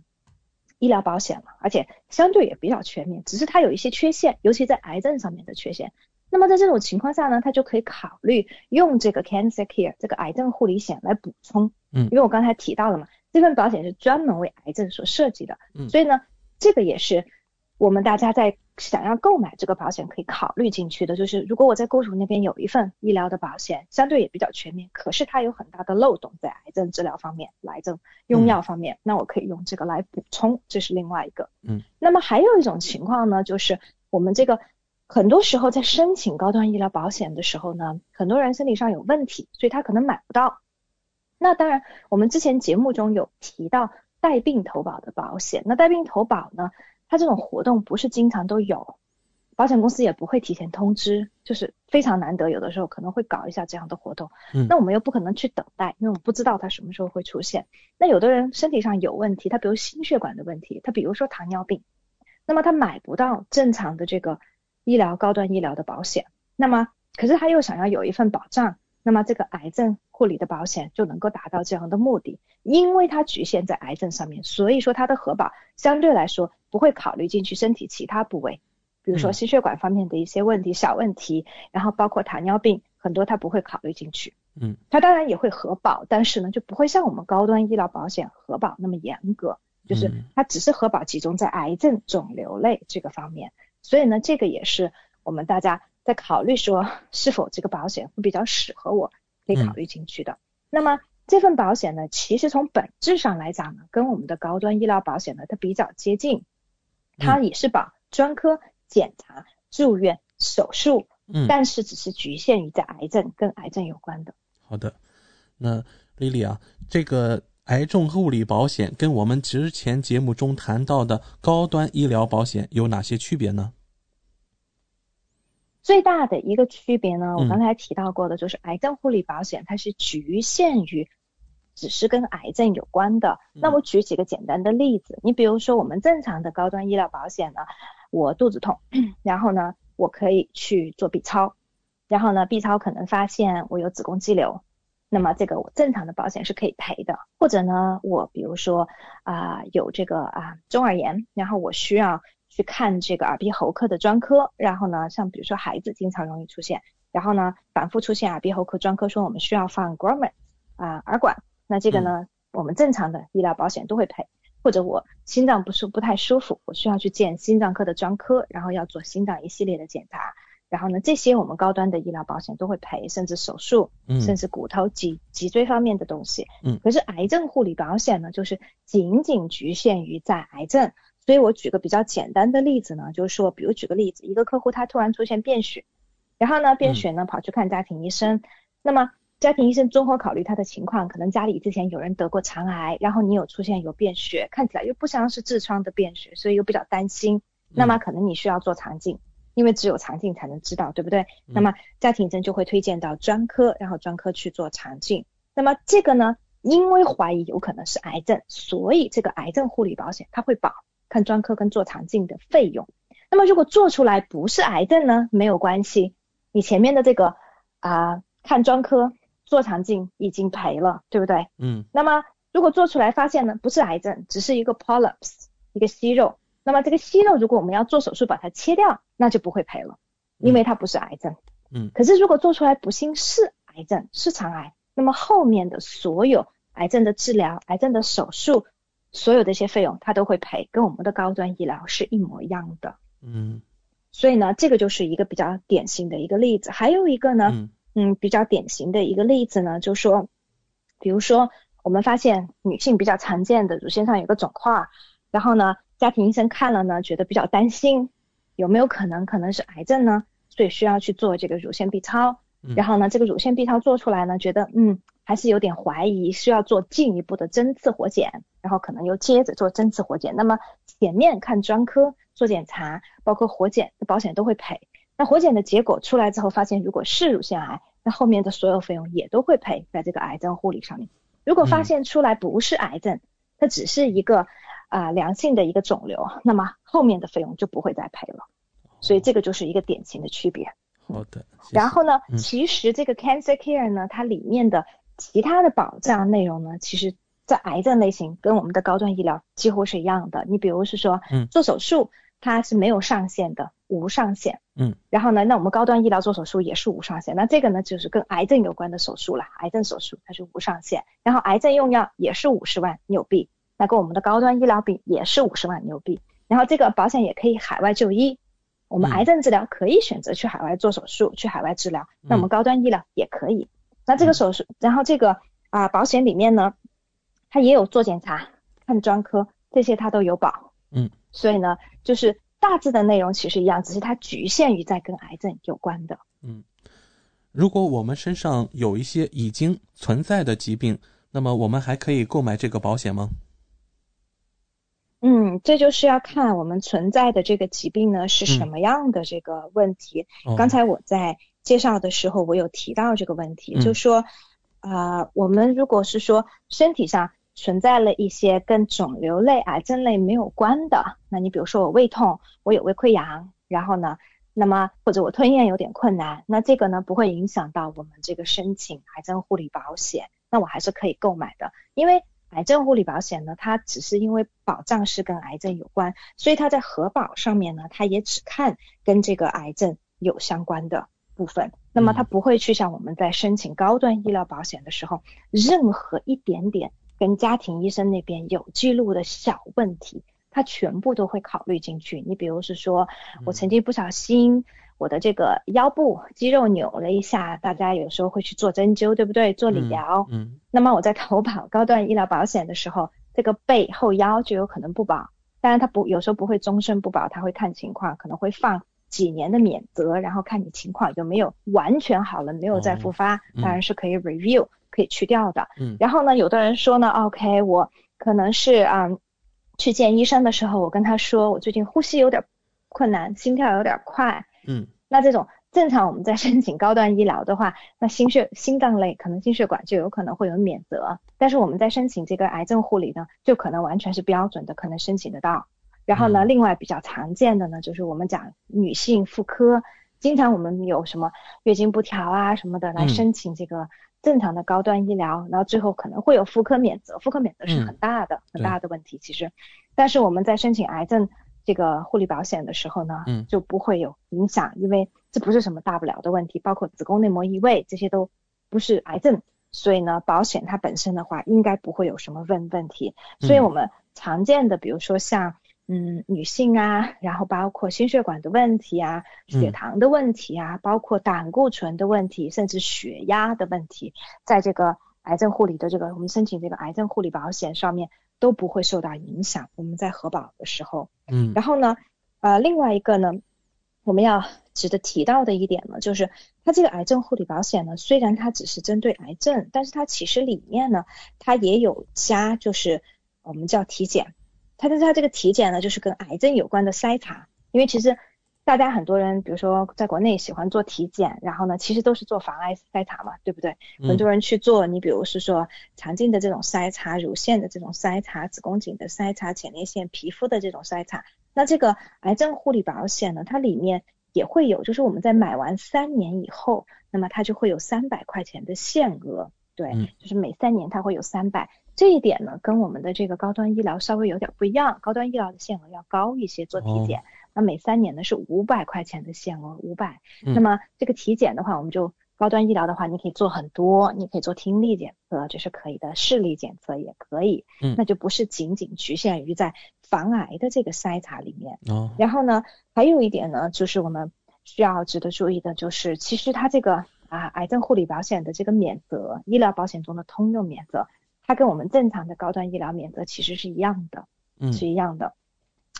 医疗保险了，而且相对也比较全面，只是它有一些缺陷，尤其在癌症上面的缺陷。那么在这种情况下呢，他就可以考虑用这个 Cancer Care 这个癌症护理险来补充。嗯，因为我刚才提到了嘛，这份保险是专门为癌症所设计的。嗯，所以呢，这个也是。我们大家在想要购买这个保险可以考虑进去的，就是如果我在雇主那边有一份医疗的保险，相对也比较全面，可是它有很大的漏洞在癌症治疗方面、癌症用药方面，那我可以用这个来补充，这是另外一个。嗯，那么还有一种情况呢，就是我们这个很多时候在申请高端医疗保险的时候呢，很多人身体上有问题，所以他可能买不到。那当然，我们之前节目中有提到带病投保的保险，那带病投保呢？它这种活动不是经常都有，保险公司也不会提前通知，就是非常难得，有的时候可能会搞一下这样的活动。嗯，那我们又不可能去等待，因为我们不知道它什么时候会出现。那有的人身体上有问题，他比如心血管的问题，他比如说糖尿病，那么他买不到正常的这个医疗高端医疗的保险，那么可是他又想要有一份保障。那么这个癌症护理的保险就能够达到这样的目的，因为它局限在癌症上面，所以说它的核保相对来说不会考虑进去身体其他部位，比如说心血管方面的一些问题、小问题，然后包括糖尿病，很多它不会考虑进去。嗯，它当然也会核保，但是呢就不会像我们高端医疗保险核保那么严格，就是它只是核保集中在癌症肿瘤类这个方面，所以呢这个也是我们大家。在考虑说 [laughs] 是否这个保险会比较适合我，可以考虑进去的。那么这份保险呢，其实从本质上来讲呢，跟我们的高端医疗保险呢，它比较接近，它也是保专科检查、住院、手术，嗯，但是只是局限于在癌症跟癌症有关的。好的，那丽丽啊，这个癌症护理保险跟我们之前节目中谈到的高端医疗保险有哪些区别呢？最大的一个区别呢，我刚才提到过的，就是癌症护理保险它是局限于只是跟癌症有关的。那我举几个简单的例子，你比如说我们正常的高端医疗保险呢，我肚子痛，然后呢我可以去做 B 超，然后呢 B 超可能发现我有子宫肌瘤，那么这个我正常的保险是可以赔的。或者呢我比如说啊有这个啊中耳炎，然后我需要。去看这个耳鼻喉科的专科，然后呢，像比如说孩子经常容易出现，然后呢反复出现耳鼻喉科专科说我们需要放 Grommet 啊耳管，那这个呢我们正常的医疗保险都会赔，或者我心脏不舒不太舒服，我需要去见心脏科的专科，然后要做心脏一系列的检查，然后呢这些我们高端的医疗保险都会赔，甚至手术，甚至骨头脊脊椎方面的东西，嗯，可是癌症护理保险呢，就是仅仅局限于在癌症。所以我举个比较简单的例子呢，就是说，比如举个例子，一个客户他突然出现便血，然后呢，便血呢跑去看家庭医生，那么家庭医生综合考虑他的情况，可能家里之前有人得过肠癌，然后你有出现有便血，看起来又不像是痔疮的便血，所以又比较担心，那么可能你需要做肠镜，因为只有肠镜才能知道，对不对？那么家庭医生就会推荐到专科，然后专科去做肠镜。那么这个呢，因为怀疑有可能是癌症，所以这个癌症护理保险它会保。看专科跟做肠镜的费用，那么如果做出来不是癌症呢，没有关系，你前面的这个啊看专科做肠镜已经赔了，对不对？嗯。那么如果做出来发现呢不是癌症，只是一个 polyps 一个息肉，那么这个息肉如果我们要做手术把它切掉，那就不会赔了，因为它不是癌症。嗯。可是如果做出来不幸是癌症，是肠癌，那么后面的所有癌症的治疗、癌症的手术。所有的一些费用，他都会赔，跟我们的高端医疗是一模一样的。嗯，所以呢，这个就是一个比较典型的一个例子。还有一个呢，嗯嗯，比较典型的一个例子呢，就是说，比如说我们发现女性比较常见的乳腺上有个肿块，然后呢，家庭医生看了呢，觉得比较担心，有没有可能可能是癌症呢？所以需要去做这个乳腺 B 超。嗯然后呢，这个乳腺 B 超做出来呢，觉得嗯还是有点怀疑，需要做进一步的针刺活检，然后可能又接着做针刺活检。那么前面看专科做检查，包括活检，保险都会赔。那活检的结果出来之后，发现如果是乳腺癌，那后面的所有费用也都会赔在这个癌症护理上面。如果发现出来不是癌症，它只是一个啊、良性的一个肿瘤，那么后面的费用就不会再赔了。所以这个就是一个典型的区别。好的，谢谢然后呢，嗯其实这个 cancer care 呢，它里面的其他的保障内容呢，其实在癌症类型跟我们的高端医疗几乎是一样的。你比如是说，嗯做手术它是没有上限的，无上限。嗯，然后呢，那我们高端医疗做手术也是无上限。那这个呢，就是跟癌症有关的手术了，癌症手术它是无上限。然后癌症用药也是五十万纽币，那跟我们的高端医疗比也是五十万纽币。然后这个保险也可以海外就医，我们嗯癌症治疗可以选择去海外做手术，去海外治疗。那我们嗯高端医疗也可以。那这个手术，然后这个啊、保险里面呢，它也有做检查、看专科这些它都有保。嗯，所以呢，就是大致的内容其实一样，只是它局限于在跟癌症有关的。嗯，如果我们身上有一些已经存在的疾病，那么我们还可以购买这个保险吗？嗯，这就是要看我们存在的这个疾病呢是什么样的这个问题。哦刚才我在介绍的时候，我有提到这个问题，嗯就说，呃，我们如果是说身体上存在了一些跟肿瘤类、癌症类没有关的，那你比如说我胃痛，我有胃溃疡，然后呢，那么或者我吞咽有点困难，那这个呢不会影响到我们这个申请癌症护理保险，那我还是可以购买的，因为。癌症护理保险呢，它只是因为保障是跟癌症有关，所以它在核保上面呢，它也只看跟这个癌症有相关的部分。那么它不会去像我们在申请高端医疗保险的时候，任何一点点跟家庭医生那边有记录的小问题，它全部都会考虑进去。你比如是说我曾经不小心。我的这个腰部肌肉扭了一下，大家有时候会去做针灸，对不对？做理疗。嗯那么我在投保高端医疗保险的时候，这个背后腰就有可能不保，当然它不有时候不会终身不保，它会看情况，可能会放几年的免责，然后看你情况有没有完全好了，没有再复发，嗯当然是可以 review 可以去掉的。嗯然后呢，有的人说呢，OK，我可能是嗯去见医生的时候，我跟他说我最近呼吸有点困难，心跳有点快，嗯那这种正常我们在申请高端医疗的话，[laughs] 那心血心脏类可能心血管就有可能会有免责，但是我们在申请这个癌症护理呢，就可能完全是标准的，可能申请得到。然后呢，另外比较常见的呢，就是我们讲女性妇科，经常我们有什么月经不调啊什么的来嗯。申请这个正常的高端医疗，然后最后可能会有妇科免责，妇科免责是嗯。很大的、很大的问题其实，但是我们在申请癌症这个护理保险的时候呢，嗯。就不会有影响，因为这不是什么大不了的问题，包括子宫内膜异位这些都不是癌症，所以呢，保险它本身的话应该不会有什么问问题。所以嗯。我们常见的，比如说像嗯女性啊，然后包括心血管的问题啊、血嗯糖的问题啊，包括胆固醇的问题，甚至血压的问题，在这个癌症护理的这个我们申请这个癌症护理保险上面都不会受到影响。我们在核保的时候，嗯然后呢，呃，另外一个呢，我们要值得提到的一点呢，就是它这个癌症护理保险呢，虽然它只是针对癌症，但是它其实里面呢，它也有加就是我们叫体检，它的它这个体检呢，就是跟癌症有关的筛查，因为其实。大家很多人，比如说在国内喜欢做体检，然后呢，其实都是做防癌筛查嘛，对不对？嗯很多人去做，你比如是说肠镜的这种筛查、乳腺的这种筛查、子宫颈的筛查、前列腺皮肤的这种筛查。那这个癌症护理保险呢，它里面也会有，就是我们在买完三年以后，那么它就会有三百块钱的限额，对，嗯就是每三年它会有三百。这一点呢，跟我们的这个高端医疗稍微有点不一样，高端医疗的限额要高一些，做体检。那每三年呢是五百块钱的限额，五百、嗯那么这个体检的话，我们就高端医疗的话，你可以做很多，你可以做听力检测，这是可以的，视力检测也可以。嗯那就不是仅仅局限于在防癌的这个筛查里面。哦，然后呢，还有一点呢，就是我们需要值得注意的，就是其实它这个啊癌症护理保险的这个免责，医疗保险中的通用免责，它跟我们正常的高端医疗免责其实是一样的，嗯是一样的。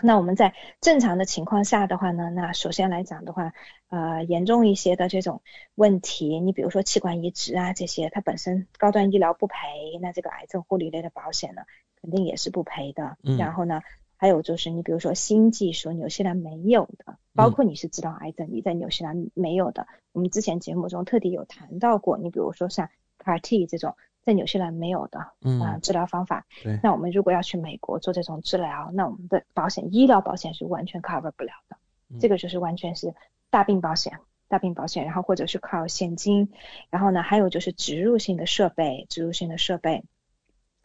那我们在正常的情况下的话呢，那首先来讲的话，呃，严重一些的这种问题，你比如说器官移植啊这些，它本身高端医疗不赔，那这个癌症护理类的保险呢，肯定也是不赔的。嗯然后呢，还有就是你比如说新技术，纽西兰没有的，包括你是知道癌症，你在纽西兰没有的，我们之前节目中特地有谈到过，你比如说像 CAR T 这种。在纽西兰没有的，嗯。啊、治疗方法，对。那我们如果要去美国做这种治疗，那我们的保险医疗保险是完全 cover 不了的，嗯。这个就是完全是大病保险，大病保险，然后或者是靠现金，然后呢，还有就是植入性的设备，植入性的设备，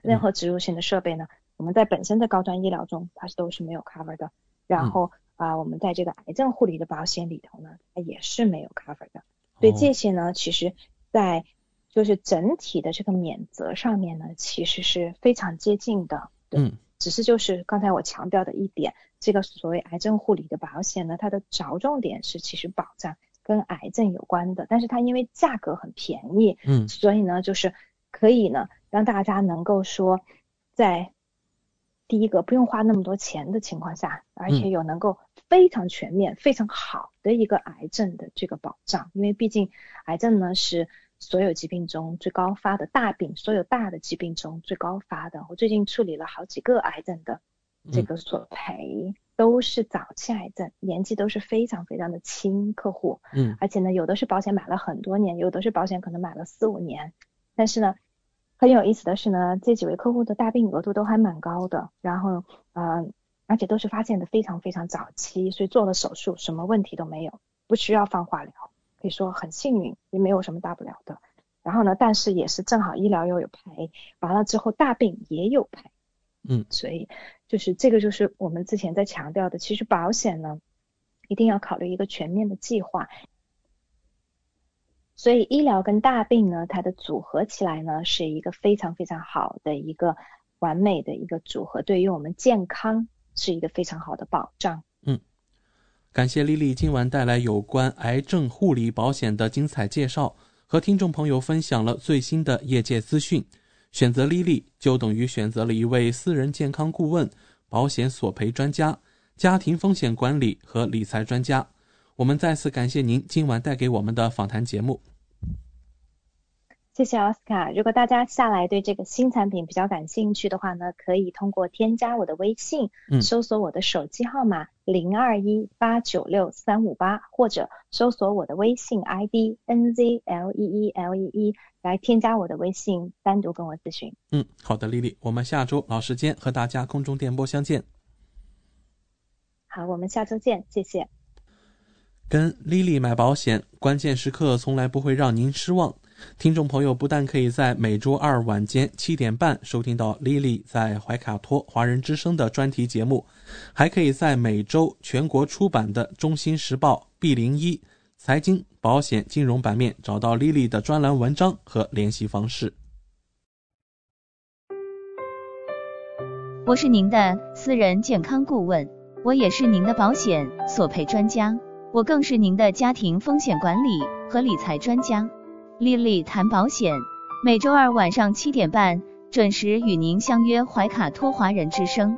任何植入性的设备呢，我们在本身的高端医疗中它是都是没有 cover 的，然后啊、我们在这个癌症护理的保险里头呢，它也是没有 cover 的，所以哦这些呢，其实在就是整体的这个免责上面呢，其实是非常接近的。对，嗯。只是就是刚才我强调的一点，这个所谓癌症护理的保险呢，它的着重点是其实保障跟癌症有关的，但是它因为价格很便宜，嗯。所以呢，就是可以呢让大家能够说，在第一个不用花那么多钱的情况下，而且有能够非常全面、非常好的一个癌症的这个保障，因为毕竟癌症呢是所有疾病中最高发的大病，所有大的疾病中最高发的。我最近处理了好几个癌症的这个索赔，都是早期癌症，年纪都是非常非常的轻客户，嗯。而且呢，有的是保险买了很多年，有的是保险可能买了四五年，但是呢，很有意思的是呢，这几位客户的大病额度都还蛮高的，然后呃，而且都是发现的非常非常早期，所以做了手术什么问题都没有，不需要放化疗，可以说很幸运，也没有什么大不了的。然后呢，但是也是正好医疗又有赔，完了之后大病也有赔，嗯所以就是这个就是我们之前在强调的，其实保险呢一定要考虑一个全面的计划。所以医疗跟大病呢，它的组合起来呢，是一个非常非常好的一个完美的一个组合，对于我们健康是一个非常好的保障。感谢丽丽今晚带来有关癌症护理保险的精彩介绍，和听众朋友分享了最新的业界资讯。选择丽丽就等于选择了一位私人健康顾问、保险索赔专家、家庭风险管理和理财专家。我们再次感谢您今晚带给我们的访谈节目。谢谢奥斯卡。如果大家下来对这个新产品比较感兴趣的话呢，可以通过添加我的微信，嗯搜索我的手机号码零二一八九六三五八，或者搜索我的微信 ID N Z L E E L E E 来添加我的微信，单独跟我咨询。嗯，好的，丽丽，我们下周老时间和大家空中电波相见。好，我们下周见，谢谢。跟丽丽买保险，关键时刻从来不会让您失望。听众朋友不但可以在每周二晚间七点半收听到丽丽在怀卡托华人之声的专题节目，还可以在每周全国出版的《中新时报》B 零一财经、保险、金融版面找到丽丽的专栏文章和联系方式。我是您的私人健康顾问，我也是您的保险索赔专家，我更是您的家庭风险管理和理财专家。丽丽谈保险，每周二晚上七点半准时与您相约怀卡托华人之声。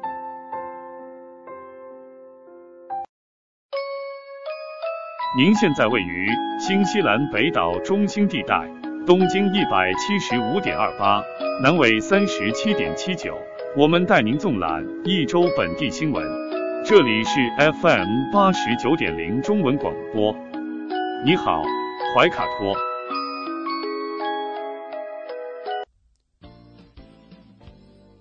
您现在位于新西兰北岛中心地带，东经一百七十五点二八，南纬三十七点七九。我们带您纵览一周本地新闻。这里是 FM 八十九点零中文广播。你好，怀卡托。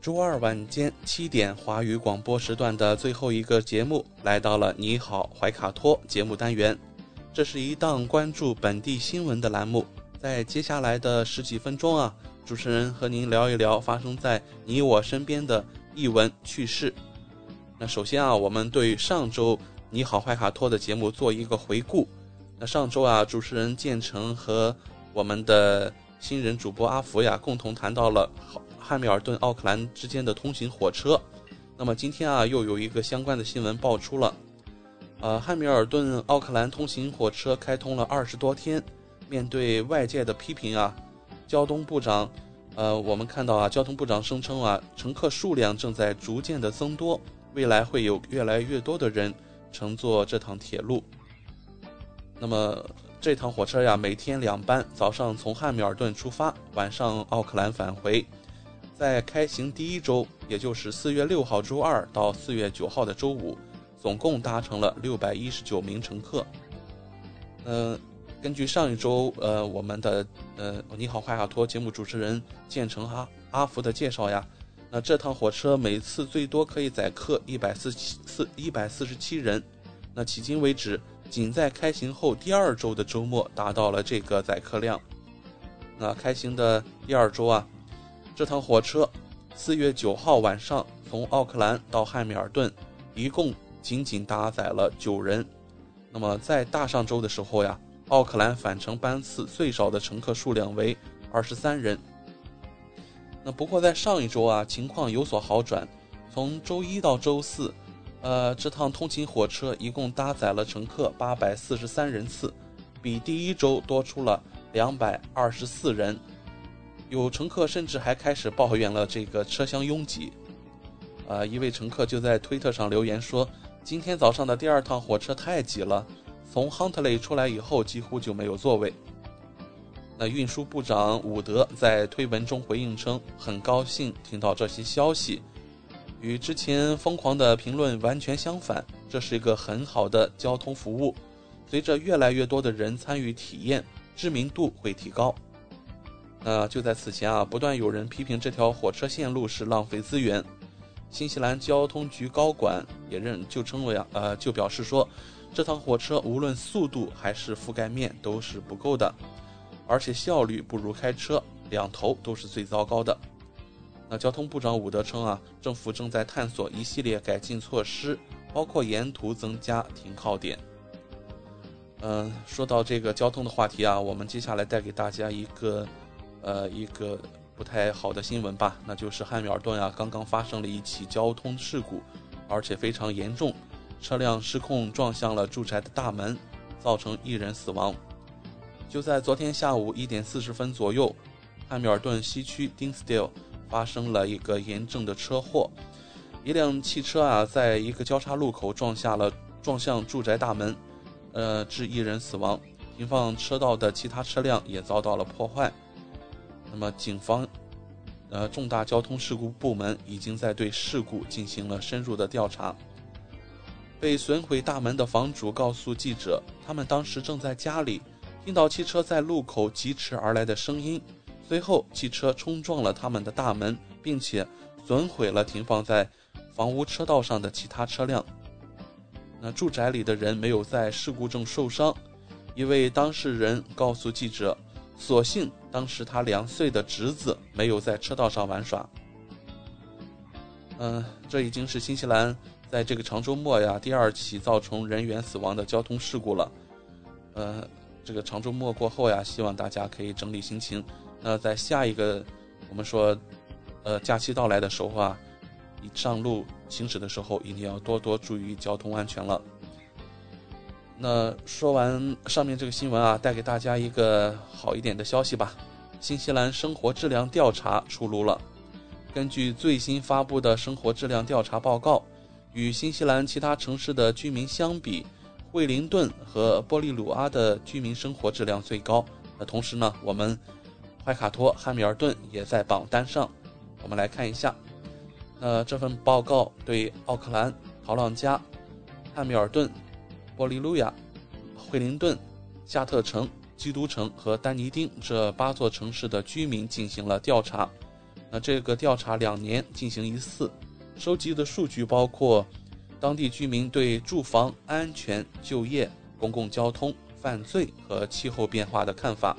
周二晚间七点，华语广播时段的最后一个节目来到了“你好，怀卡托”节目单元。这是一档关注本地新闻的栏目，在接下来的十几分钟啊，主持人和您聊一聊发生在你我身边的译文趣事。那首先啊，我们对上周“你好，怀卡托”的节目做一个回顾。那上周啊，主持人建成和我们的新人主播阿福呀，共同谈到了好汉密尔顿奥克兰之间的通行火车，那么今天啊，又有一个相关的新闻爆出了。呃，汉密尔顿奥克兰通行火车开通了二十多天，面对外界的批评啊，交通部长，呃，我们看到啊，交通部长声称啊，乘客数量正在逐渐的增多，未来会有越来越多的人乘坐这趟铁路。那么这趟火车呀，每天两班，早上从汉密尔顿出发，晚上奥克兰返回。在开行第一周，也就是四月六号周二到四月九号的周五。总共搭乘了六百一十九名乘客。嗯，根据上一周呃我们的呃你好怀卡托节目主持人建成哈阿福的介绍呀，那这趟火车每次最多可以载客一百四四一百四十七人。那迄今为止，仅在开行后第二周的周末达到了这个载客量。那开行的第二周啊，这趟火车四月九号晚上从奥克兰到汉密尔顿，一共。仅仅搭载了九人，那么在大上周的时候呀，奥克兰返程班次最少的乘客数量为二十三人。那不过在上一周啊，情况有所好转，从周一到周四，呃，这趟通勤火车一共搭载了乘客八百四十三人次，比第一周多出了两百二十四人。有乘客甚至还开始抱怨了这个车厢拥挤，啊，一位乘客就在推特上留言说。今天早上的第二趟火车太挤了，从 Huntley 出来以后几乎就没有座位。那运输部长伍德在推文中回应称，很高兴听到这些消息，与之前疯狂的评论完全相反，这是一个很好的交通服务。随着越来越多的人参与体验，知名度会提高。那就在此前啊，不断有人批评这条火车线路是浪费资源。新西兰交通局高管也认就称为啊，呃，就表示说，这趟火车无论速度还是覆盖面都是不够的，而且效率不如开车，两头都是最糟糕的。那交通部长伍德称啊，政府正在探索一系列改进措施，包括沿途增加停靠点。嗯，说到这个交通的话题啊，我们接下来带给大家一个，呃，一个。不太好的新闻吧，那就是汉密尔顿啊，刚刚发生了一起交通事故，而且非常严重，车辆失控撞向了住宅的大门，造成一人死亡。就在昨天下午一点四十分左右，汉密尔顿西区丁斯 l e 发生了一个严重的车祸，一辆汽车啊，在一个交叉路口撞下了撞向住宅大门，呃，致一人死亡，停放车道的其他车辆也遭到了破坏。那么，警方，呃，重大交通事故部门已经在对事故进行了深入的调查。被损毁大门的房主告诉记者，他们当时正在家里，听到汽车在路口疾驰而来的声音，随后汽车冲撞了他们的大门，并且损毁了停放在房屋车道上的其他车辆。那住宅里的人没有在事故中受伤。一位当事人告诉记者。所幸当时他两岁的侄子没有在车道上玩耍。嗯，这已经是新西兰在这个长周末呀第二起造成人员死亡的交通事故了。呃，这个长周末过后呀，希望大家可以整理心情。那在下一个我们说，呃，假期到来的时候啊，你上路行驶的时候一定要多多注意交通安全了。那说完上面这个新闻啊，带给大家一个好一点的消息吧。新西兰生活质量调查出炉了。根据最新发布的生活质量调查报告，与新西兰其他城市的居民相比，惠灵顿和波利鲁阿的居民生活质量最高。那同时呢，我们怀卡托、汉密尔顿也在榜单上。我们来看一下，那这份报告对奥克兰、陶朗加、汉密尔顿。波利路亚、惠灵顿、夏特城、基督城和丹尼丁这八座城市的居民进行了调查。那这个调查两年进行一次，收集的数据包括当地居民对住房安全、就业、公共交通、犯罪和气候变化的看法。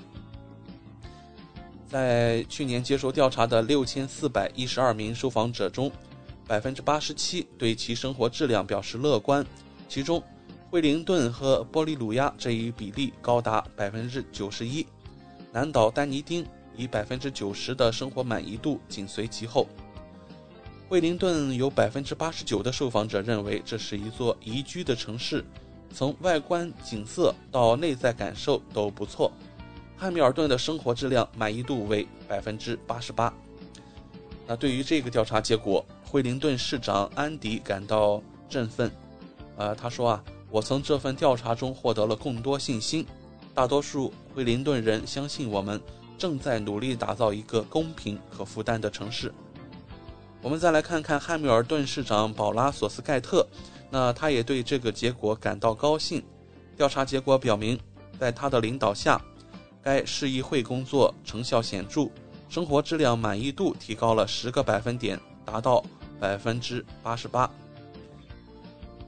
在去年接受调查的六千四百一十二名受访者中，百分之八十七对其生活质量表示乐观，其中。惠灵顿和波利鲁亚这一比例高达百分之九十一，南岛丹尼丁以百分之九十的生活满意度紧随其后。惠灵顿有百分之八十九的受访者认为这是一座宜居的城市，从外观景色到内在感受都不错。汉密尔顿的生活质量满意度为百分之八十八。那对于这个调查结果，惠灵顿市长安迪感到振奋。呃，他说啊，我从这份调查中获得了更多信心。大多数惠灵顿人相信我们正在努力打造一个公平、可负担的城市。我们再来看看汉密尔顿市长保拉·索斯盖特，那他也对这个结果感到高兴。调查结果表明，在他的领导下，该市议会工作成效显著，生活质量满意度提高了十个百分点，达到百分之八十八。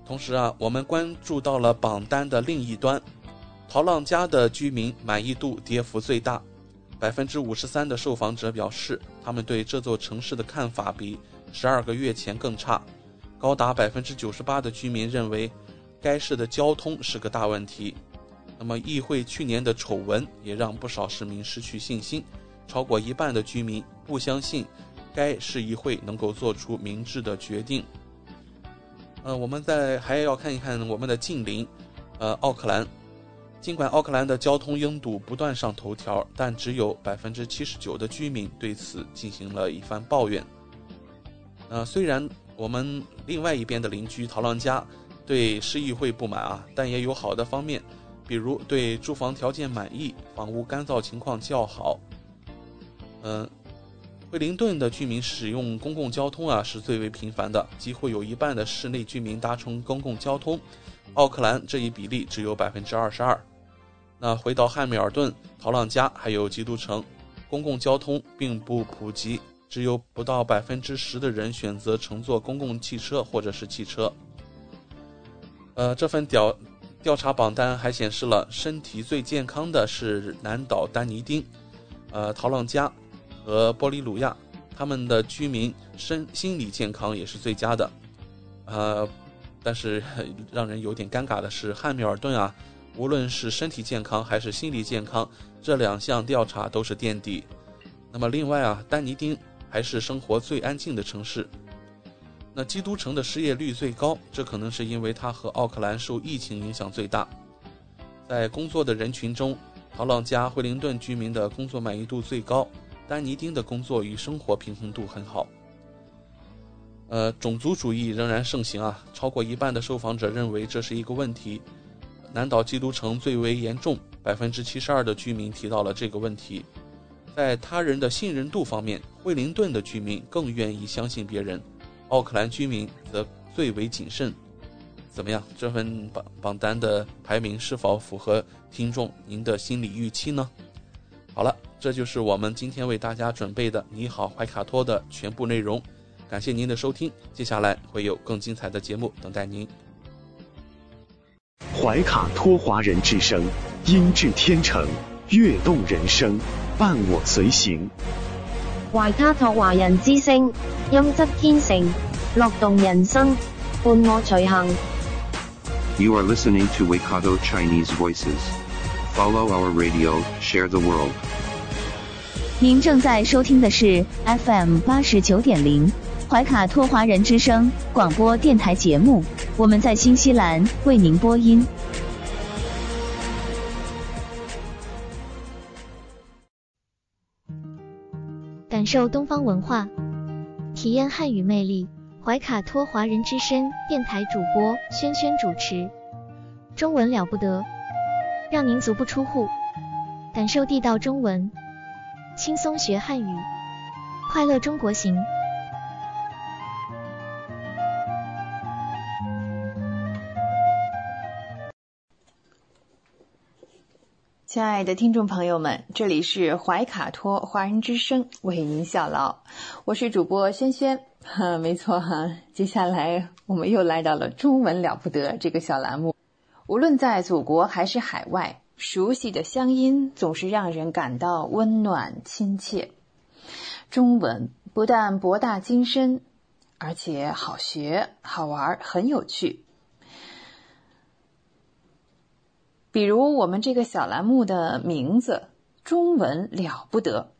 同时啊，我们关注到了榜单的另一端，陶浪家的居民满意度跌幅最大，百分之五十三的受访者表示，他们对这座城市的看法比十二个月前更差，高达百分之九十八的居民认为该市的交通是个大问题。那么，议会去年的丑闻也让不少市民失去信心，超过一半的居民不相信该市议会能够做出明智的决定。呃，我们再还要看一看我们的近邻，呃，奥克兰。尽管奥克兰的交通拥堵不断上头条，但只有百分之七十九的居民对此进行了一番抱怨。呃，虽然我们另外一边的邻居陶浪加对市议会不满啊，但也有好的方面，比如对住房条件满意，房屋干燥情况较好。嗯。惠灵顿的居民使用公共交通啊是最为频繁的，几乎有一半的市内居民搭乘公共交通。奥克兰这一比例只有百分之二十二。那回到汉密尔顿、陶朗加还有基督城，公共交通并不普及，只有不到百分之十的人选择乘坐公共汽车或者是汽车。呃，这份调调查榜单还显示了身体最健康的是南岛丹尼丁，呃，陶朗加。和波利鲁亚，他们的居民身心理健康也是最佳的，呃，但是让人有点尴尬的是，汉密尔顿啊，无论是身体健康还是心理健康，这两项调查都是垫底。那么另外啊，丹尼丁还是生活最安静的城市。那基督城的失业率最高，这可能是因为它和奥克兰受疫情影响最大。在工作的人群中，陶朗加、惠灵顿居民的工作满意度最高。丹尼丁的工作与生活平衡度很好。呃，种族主义仍然盛行啊，超过一半的受访者认为这是一个问题。南岛基督城最为严重，百分之七十二的居民提到了这个问题。在他人的信任度方面，惠灵顿的居民更愿意相信别人，奥克兰居民则最为谨慎。怎么样？这份榜榜单的排名是否符合听众您的心理预期呢？好了。这就是我们今天为大家准备的《你好，怀卡托》的全部内容。感谢您的收听，接下来会有更精彩的节目等待您。怀卡托华人之声，音质天成，悦动人生，伴我随行。怀卡托华人之声，音质天成，乐动人生，伴我随行。You are listening to Waikato Chinese Voices. Follow our radio, share the world. 您正在收听的是 FM 八十九点零怀卡托华人之声广播电台节目，我们在新西兰为您播音。感受东方文化，体验汉语魅力。怀卡托华人之声电台主播轩轩主持，中文了不得，让您足不出户，感受地道中文。轻松学汉语，快乐中国行。亲爱的听众朋友们，这里是怀卡托华人之声，为您效劳。我是主播轩轩，哈，[laughs] 没错哈。接下来我们又来到了中文了不得这个小栏目。无论在祖国还是海外。熟悉的乡音总是让人感到温暖亲切。中文不但博大精深，而且好学、好玩、很有趣。比如我们这个小栏目的名字“中文了不得”，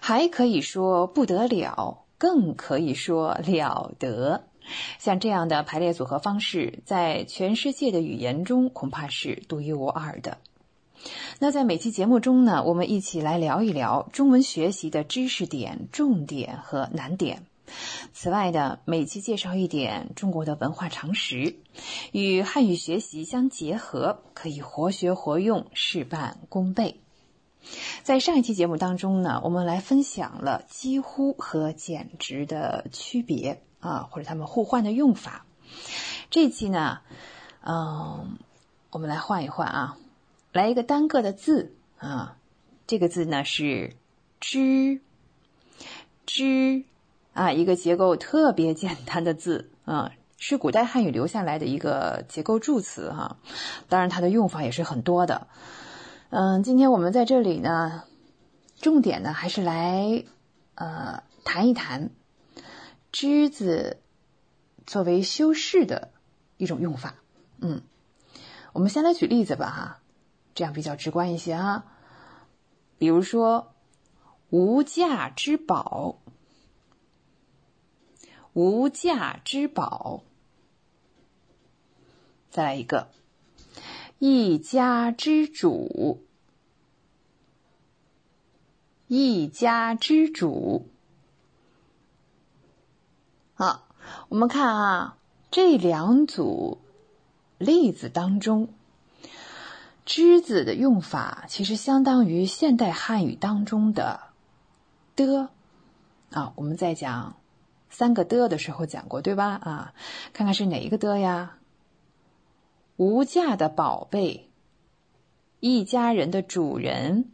还可以说“不得了”更可以说了得。像这样的排列组合方式，在全世界的语言中恐怕是独一无二的。那在每期节目中呢，我们一起来聊一聊中文学习的知识点、重点和难点。此外呢，每期介绍一点中国的文化常识，与汉语学习相结合，可以活学活用，事半功倍。在上一期节目当中呢，我们来分享了几乎和简直的区别啊，或者它们互换的用法。这期呢，嗯，我们来换一换啊，来一个单个的字啊，这个字呢是“知”，“知”。啊，一个结构特别简单的字啊，是古代汉语留下来的一个结构助词哈。当然，它的用法也是很多的。嗯，今天我们在这里呢，重点呢还是来呃谈一谈“之”字作为修饰的一种用法。嗯，我们先来举例子吧哈，这样比较直观一些哈。比如说“无价之宝”。无价之宝，再来一个，一家之主，一家之主。好，我们看啊，这两组例子当中，“之”字的用法其实相当于现代汉语当中的“的”。啊，我们在讲。三个的的时候讲过，对吧？啊，看看是哪一个的呀？无价的宝贝，一家人的主人。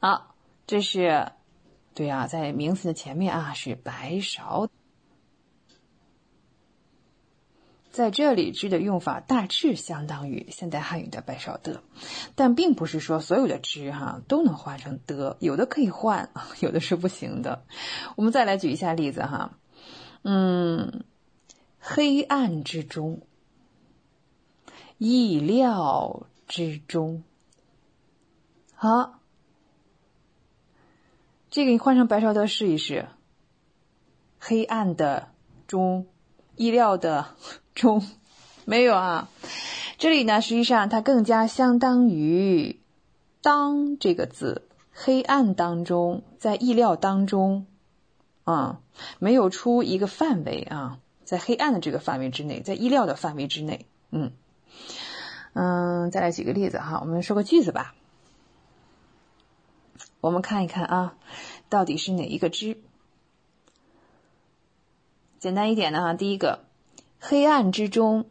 好，这是对啊，在名词的前面啊是白勺。在这里，之的用法大致相当于现代汉语的“白少的”，但并不是说所有的之哈都能换成的，有的可以换，[laughs] 有的是不行的。我们再来举一下例子哈，嗯，黑暗之中，意料之中，好，这个你换成“白少的”试一试，黑暗的中，意料的。中没有啊，这里呢，实际上它更加相当于“当”这个字，黑暗当中，在意料当中，啊，没有出一个范围啊，在黑暗的这个范围之内，在意料的范围之内，嗯嗯，再来举个例子哈，我们说个句子吧，我们看一看啊，到底是哪一个之？简单一点的哈，第一个。黑暗之中，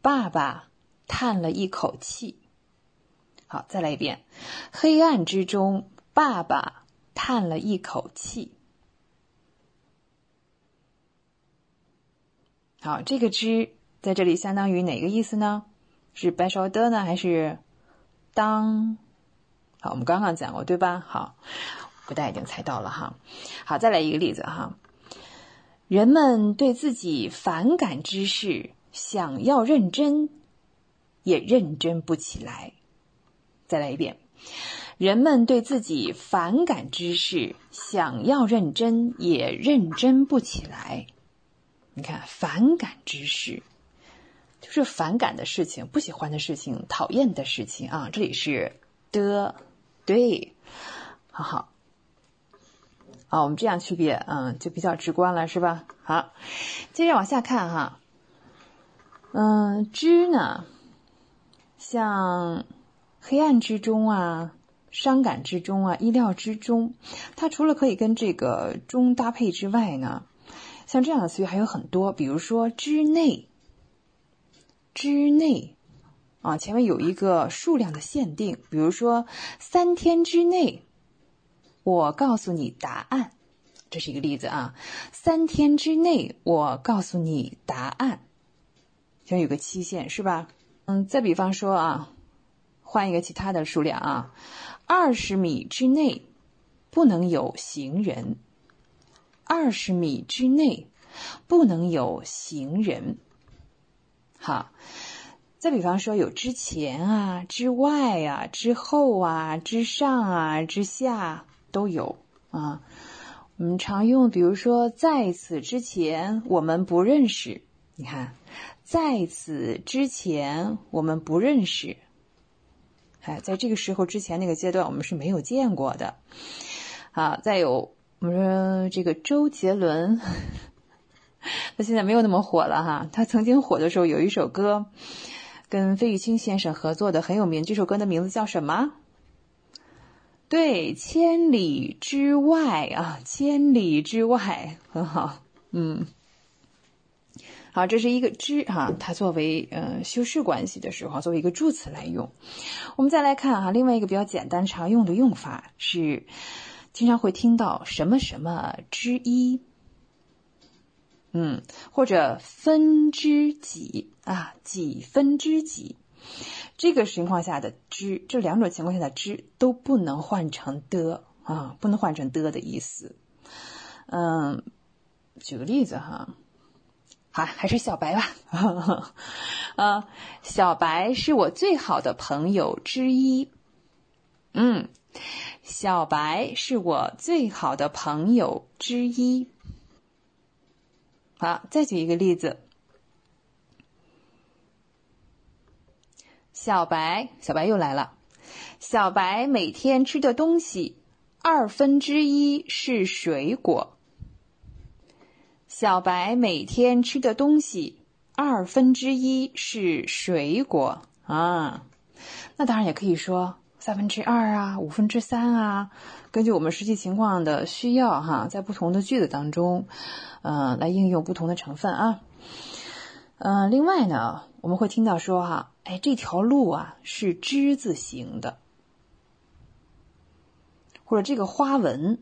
爸爸叹了一口气。好，再来一遍。黑暗之中，爸爸叹了一口气。好，这个“之”在这里相当于哪个意思呢？是白勺的呢，还是当？好，我们刚刚讲过，对吧？好，不大已经猜到了哈。好，再来一个例子哈。人们对自己反感之事，想要认真，也认真不起来。再来一遍，人们对自己反感之事，想要认真，也认真不起来。你看，反感之事，就是反感的事情，不喜欢的事情，讨厌的事情啊。这里是的，对，好好。啊，我们这样区别，嗯，就比较直观了，是吧？好，接着往下看哈，嗯，知呢，像黑暗之中啊，伤感之中啊，意料之中，它除了可以跟这个中搭配之外呢，像这样的词语还有很多，比如说之内，之内，啊，前面有一个数量的限定，比如说三天之内。我告诉你答案，这是一个例子啊。三天之内，我告诉你答案，先有个期限是吧？嗯，再比方说啊，换一个其他的数量啊，二十米之内不能有行人，二十米之内不能有行人。好，再比方说有之前啊、之外啊、之后啊、之上啊、之下。都有啊，我们，常用，比如说在此之前我们不认识，你看，在此之前我们不认识，哎，在这个时候之前那个阶段我们是没有见过的。啊，再有我们说这个周杰伦，[laughs] 他现在没有那么火了哈，他曾经火的时候有一首歌。跟费玉清先生合作的很有名，这首歌的名字叫什么？对，千里之外啊，千里之外，很好，嗯，好，这是一个之哈，它作为呃修饰关系的时候，作为一个助词来用。我们再来看哈，另外一个比较简单常用的用法是，经常会听到什么什么之一。嗯，或者分之几啊，几分之几，这个情况下的之，这两种情况下的之都不能换成的啊，不能换成的的意思。嗯，举个例子哈，好，还是小白吧。啊，小白是我最好的朋友之一。嗯，小白是我最好的朋友之一。好，再举一个例子。小白，小白又来了。小白每天吃的东西二分之一是水果。小白每天吃的东西二分之一是水果啊。那当然也可以说三分之二啊，五分之三啊，根据我们实际情况的需要哈，在不同的句子当中。嗯，来应用不同的成分啊。嗯，另外呢，我们会听到说哈，哎，这条路啊是之字形的，或者这个花纹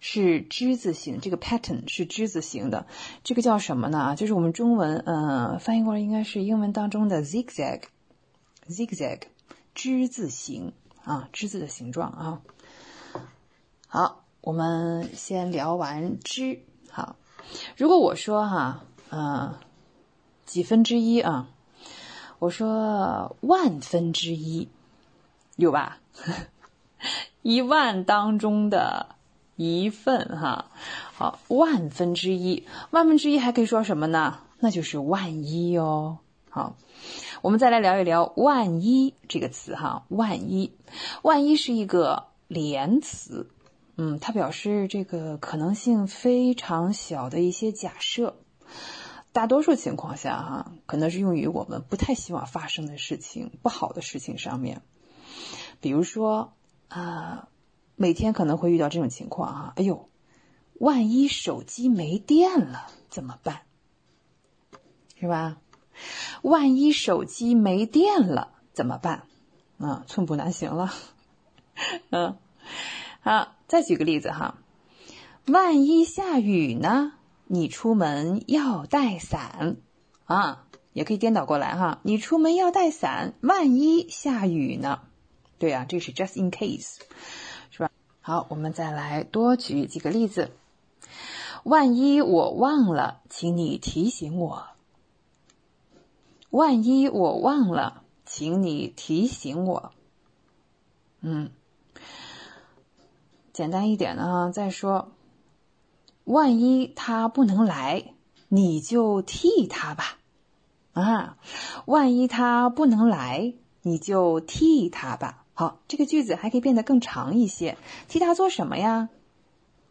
是之字形，这个 pattern 是之字形的，这个叫什么呢？就是我们中文嗯翻译过来应该是英文当中的 zigzag，zigzag 之字形啊，之字的形状啊。好，我们先聊完之，好。如果我说哈，嗯，几分之一啊？我说万分之一，有吧？一万当中的一份哈。好，万分之一，万分之一还可以说什么呢？那就是万一哦。好，我们再来聊一聊“万一”这个词哈。万一，万一是一个连词。嗯，它表示这个可能性非常小的一些假设，大多数情况下哈，可能是用于我们不太希望发生的事情、不好的事情上面。比如说啊，每天可能会遇到这种情况哈，哎呦，万一手机没电了怎么办？是吧？万一手机没电了怎么办？啊，寸步难行了。[laughs] 嗯，好。再举个例子哈，万一下雨呢？你出门要带伞啊，也可以颠倒过来哈。你出门要带伞，万一下雨呢？对啊，这是 just in case，是吧？好，我们再来多举几个例子。万一我忘了，请你提醒我。万一我忘了，请你提醒我。嗯。简单一点呢，再说，万一他不能来，你就替他吧，啊，万一他不能来，你就替他吧。好，这个句子还可以变得更长一些，替他做什么呀？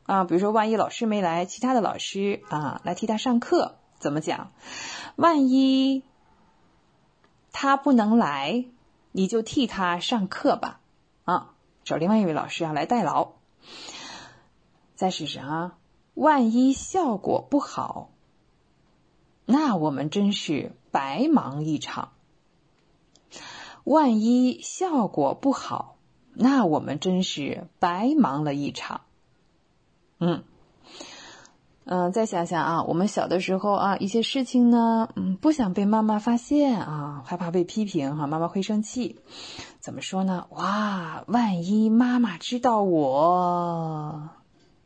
啊，比如说，万一老师没来，其他的老师啊来替他上课，怎么讲？万一他不能来，你就替他上课吧，啊，找另外一位老师啊来代劳。再试试啊！万一效果不好，那我们真是白忙一场。万一效果不好，那我们真是白忙了一场。嗯嗯，再想想啊，我们小的时候啊，一些事情呢，嗯，不想被妈妈发现啊，害怕被批评哈，妈妈会生气。怎么说呢？哇，万一妈妈知道我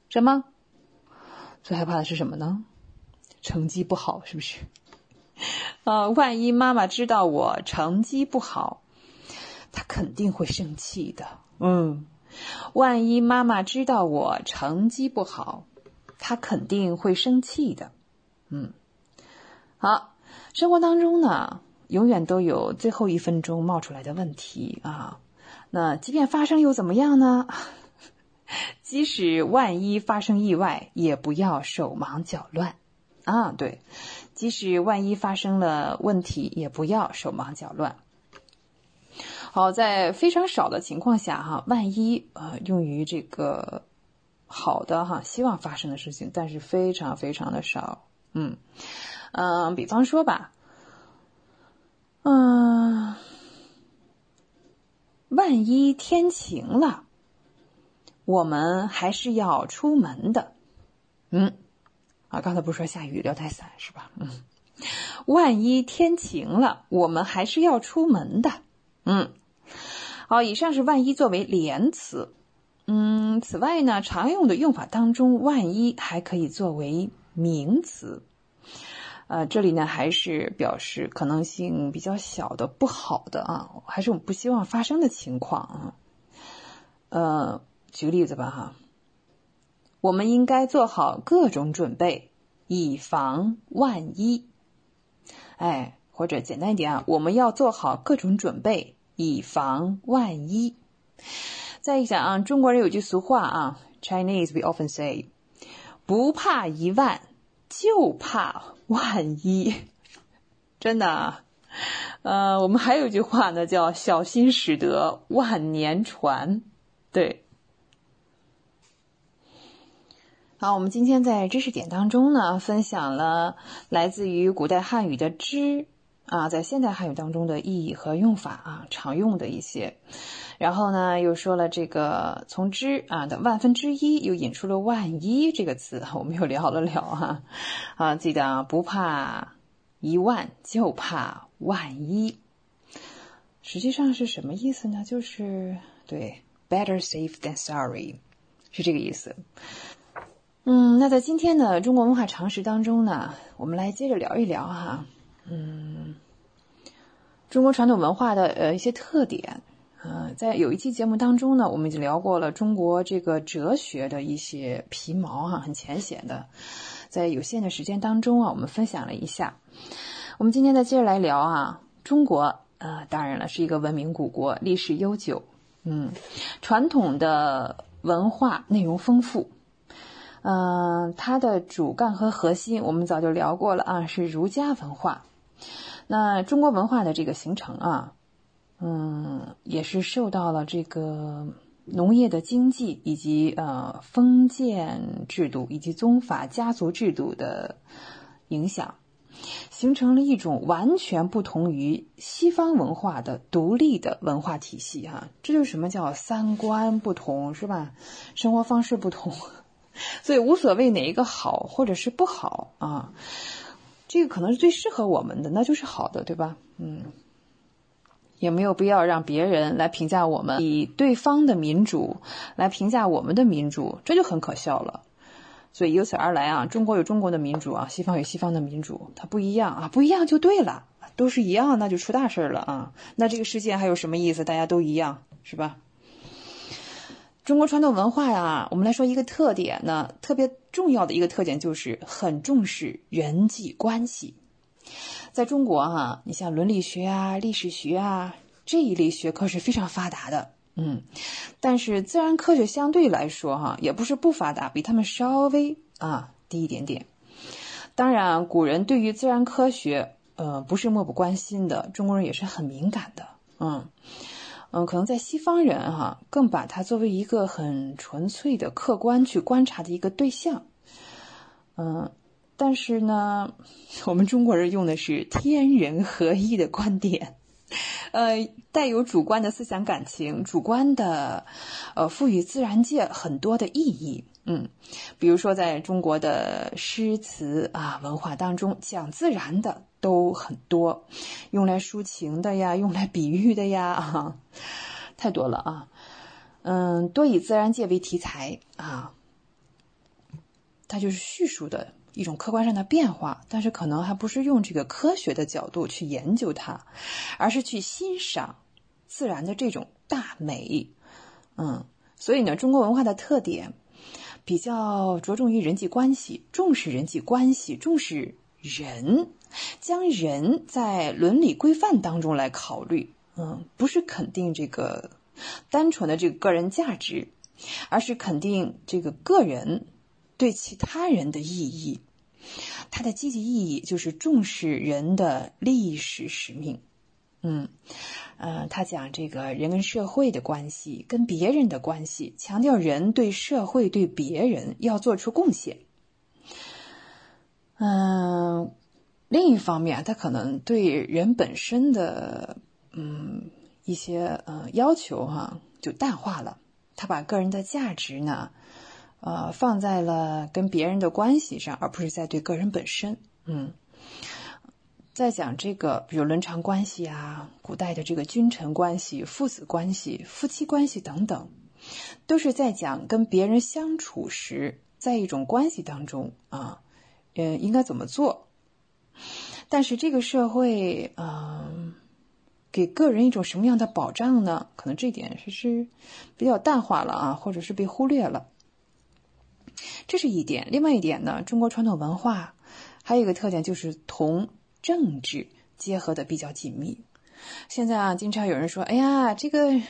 什么？最害怕的是什么呢？成绩不好，是不是？啊，[laughs] 万一妈妈知道我成绩不好，她肯定会生气的。嗯，万一妈妈知道我成绩不好，她肯定会生气的。嗯，好，生活当中呢，永远都有最后一分钟冒出来的问题啊。那即便发生又怎么样呢？即使万一发生意外，也不要手忙脚乱啊。对，即使万一发生了问题，也不要手忙脚乱。好，在非常少的情况下，哈，万一呃，用于这个好的哈，希望发生的事情，但是非常非常的少。嗯嗯，比方说吧，嗯，万一天晴了，我们还是要出门的。嗯，啊，刚才不是说下雨要带伞是吧？嗯，万一天晴了，我们还是要出门的。嗯。好，以上是万一作为连词。嗯，此外呢，常用的用法当中，万一还可以作为名词。呃，这里呢还是表示可能性比较小的不好的啊，还是我们不希望发生的情况啊。呃，举个例子吧哈，我们应该做好各种准备，以防万一。哎，或者简单一点啊，我们要做好各种准备。以防万一。再一想啊，中国人有句俗话啊，Chinese we often say，不怕一万，就怕万一。真的啊，呃，我们还有一句话呢，叫小心驶得万年船。对。好，我们今天在知识点当中呢，分享了来自于古代汉语的“知”。啊，在现代汉语当中的意义和用法啊，常用的一些。然后呢，又说了这个从之啊的万分之一，又引出了万一这个词，[laughs] 我们又聊了聊哈。啊，记得啊，不怕一万，就怕万一。实际上是什么意思呢？就是对，better safe than sorry，是这个意思。嗯，那在今天的中国文化常识当中呢，我们来接着聊一聊哈。嗯，中国传统文化的呃一些特点，呃，在有一期节目当中呢，我们已经聊过了中国这个哲学的一些皮毛哈，很浅显的，在有限的时间当中啊，我们分享了一下。我们今天再接着来聊啊，中国呃，当然了，是一个文明古国，历史悠久，嗯，传统的文化内容丰富。嗯，它的主干和核心我们早就聊过了啊，是儒家文化。那中国文化的这个形成啊，嗯，也是受到了这个农业的经济以及呃封建制度以及宗法家族制度的影响，形成了一种完全不同于西方文化的独立的文化体系哈。这就是什么叫三观不同是吧？生活方式不同，[laughs] 所以无所谓哪一个好或者是不好啊。这个可能是最适合我们的，那就是好的，对吧？嗯，也没有必要让别人来评价我们，以对方的民主来评价我们的民主，这就很可笑了。所以由此而来啊，中国有中国的民主啊，西方有西方的民主，它不一样啊，不一样就对了，都是一样，那就出大事了啊！那这个世界还有什么意思？大家都一样，是吧？中国传统文化呀，我们来说一个特点呢，特别重要的一个特点就是很重视人际关系。在中国哈，你像伦理学啊、历史学啊这一类学科是非常发达的，嗯，但是自然科学相对来说哈，也不是不发达，比他们稍微啊低一点点。当然，古人对于自然科学，呃，不是漠不关心的，中国人也是很敏感的，嗯。嗯，可能在西方人哈，更把它作为一个很纯粹的、客观去观察的一个对象。嗯，但是呢，[laughs] 我们中国人用的是天人合一的观点，呃，带有主观的思想感情，主观的，呃，赋予自然界很多的意义。嗯，比如说在中国的诗词啊文化当中，讲自然的。都很多，用来抒情的呀，用来比喻的呀，啊，太多了啊。嗯，多以自然界为题材啊，它就是叙述的一种客观上的变化，但是可能还不是用这个科学的角度去研究它，而是去欣赏自然的这种大美。嗯，所以呢，中国文化的特点比较着重于人际关系，重视人际关系，重视人，将人在伦理规范当中来考虑。嗯，不是肯定这个单纯的这个个人价值，而是肯定这个个人对其他人的意义。它的积极意义就是重视人的历史使命。嗯，呃，他讲这个人跟社会的关系，跟别人的关系，强调人对社会、对别人要做出贡献。嗯，另一方面，他可能对人本身的嗯一些呃要求哈就淡化了，他把个人的价值呢。呃，放在了跟别人的关系上，而不是在对个人本身。嗯，在讲这个，比如伦常关系啊，古代的这个君臣关系、父子关系、夫妻关系等等，都是在讲跟别人相处时，在一种关系当中啊，嗯，应该怎么做。但是这个社会，嗯，给个人一种什么样的保障呢？可能这点是是比较淡化了啊，或者是被忽略了。这是一点，另外一点呢，中国传统文化还有一个特点就是同政治结合的比较紧密。现在啊，经常有人说：“哎呀，这个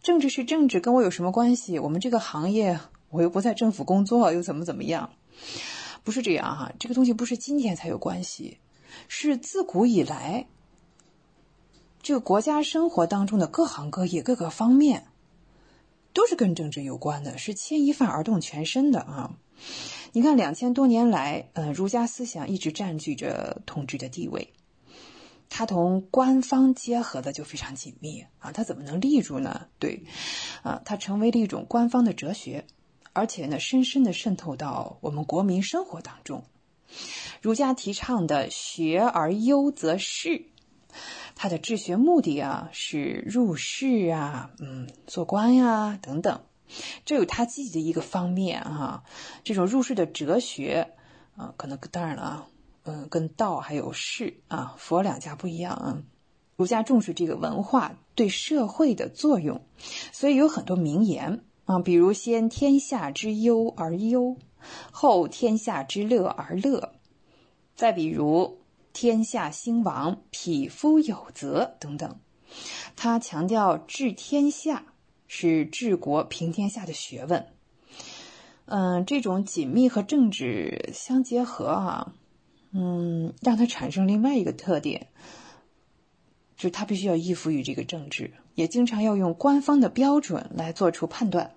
政治是政治，跟我有什么关系？我们这个行业，我又不在政府工作，又怎么怎么样？”不是这样哈，这个东西不是今天才有关系，是自古以来，这个国家生活当中的各行各业各个方面。都是跟政治有关的，是牵一发而动全身的啊！你看，两千多年来，呃，儒家思想一直占据着统治的地位，它同官方结合的就非常紧密啊！它怎么能立住呢？对，啊，它成为了一种官方的哲学，而且呢，深深的渗透到我们国民生活当中。儒家提倡的“学而优则仕”。他的治学目的啊，是入仕啊，嗯，做官呀等等，这有他自己的一个方面哈。这种入世的哲学啊，可能当然了啊，嗯，跟道还有世啊，佛两家不一样啊。儒家重视这个文化对社会的作用，所以有很多名言啊，比如先天下之忧而忧，后天下之乐而乐，再比如。天下兴亡，匹夫有责等等，他强调治天下是治国平天下的学问。嗯，这种紧密和政治相结合啊，嗯，让它产生另外一个特点，就是它必须要依附于这个政治，也经常要用官方的标准来做出判断。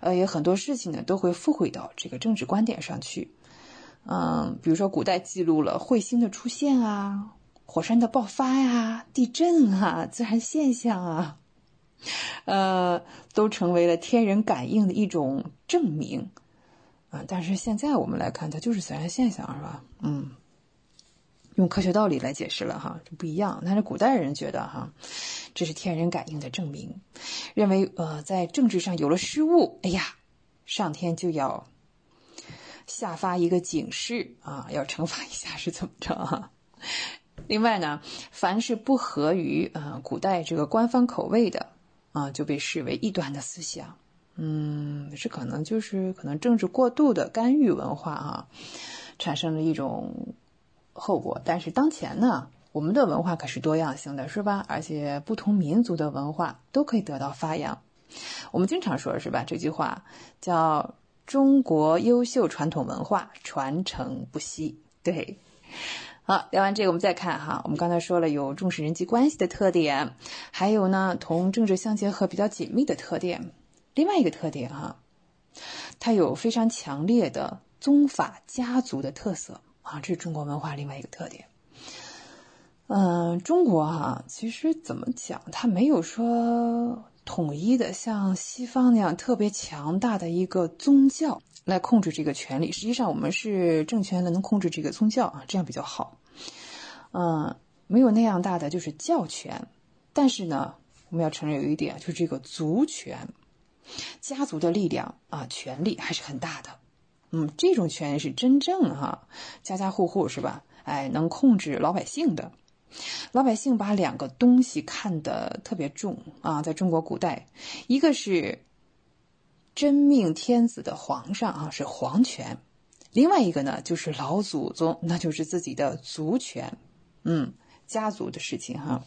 呃，也很多事情呢都会附会到这个政治观点上去。嗯，比如说古代记录了彗星的出现啊，火山的爆发呀，地震啊，自然现象啊，呃，都成为了天人感应的一种证明啊。但是现在我们来看，它就是自然现象，是吧？嗯，用科学道理来解释了哈，这不一样。但是古代人觉得哈，这是天人感应的证明，认为呃，在政治上有了失误，哎呀，上天就要。下发一个警示啊，要惩罚一下是怎么着啊？另外呢，凡是不合于呃古代这个官方口味的啊，就被视为异端的思想。嗯，这可能就是可能政治过度的干预文化啊，产生了一种后果。但是当前呢，我们的文化可是多样性的，是吧？而且不同民族的文化都可以得到发扬。我们经常说是吧？这句话叫。中国优秀传统文化传承不息。对，好，聊完这个，我们再看哈。我们刚才说了有重视人际关系的特点，还有呢同政治相结合比较紧密的特点。另外一个特点哈，它有非常强烈的宗法家族的特色啊，这是中国文化另外一个特点。嗯，中国哈，其实怎么讲，它没有说。统一的像西方那样特别强大的一个宗教来控制这个权力，实际上我们是政权能控制这个宗教啊，这样比较好。嗯，没有那样大的就是教权，但是呢，我们要承认有一点，就是这个族权、家族的力量啊，权力还是很大的。嗯，这种权力是真正哈，家家户户是吧？哎，能控制老百姓的。老百姓把两个东西看得特别重啊，在中国古代，一个是真命天子的皇上啊是皇权，另外一个呢就是老祖宗，那就是自己的族权，嗯，家族的事情哈。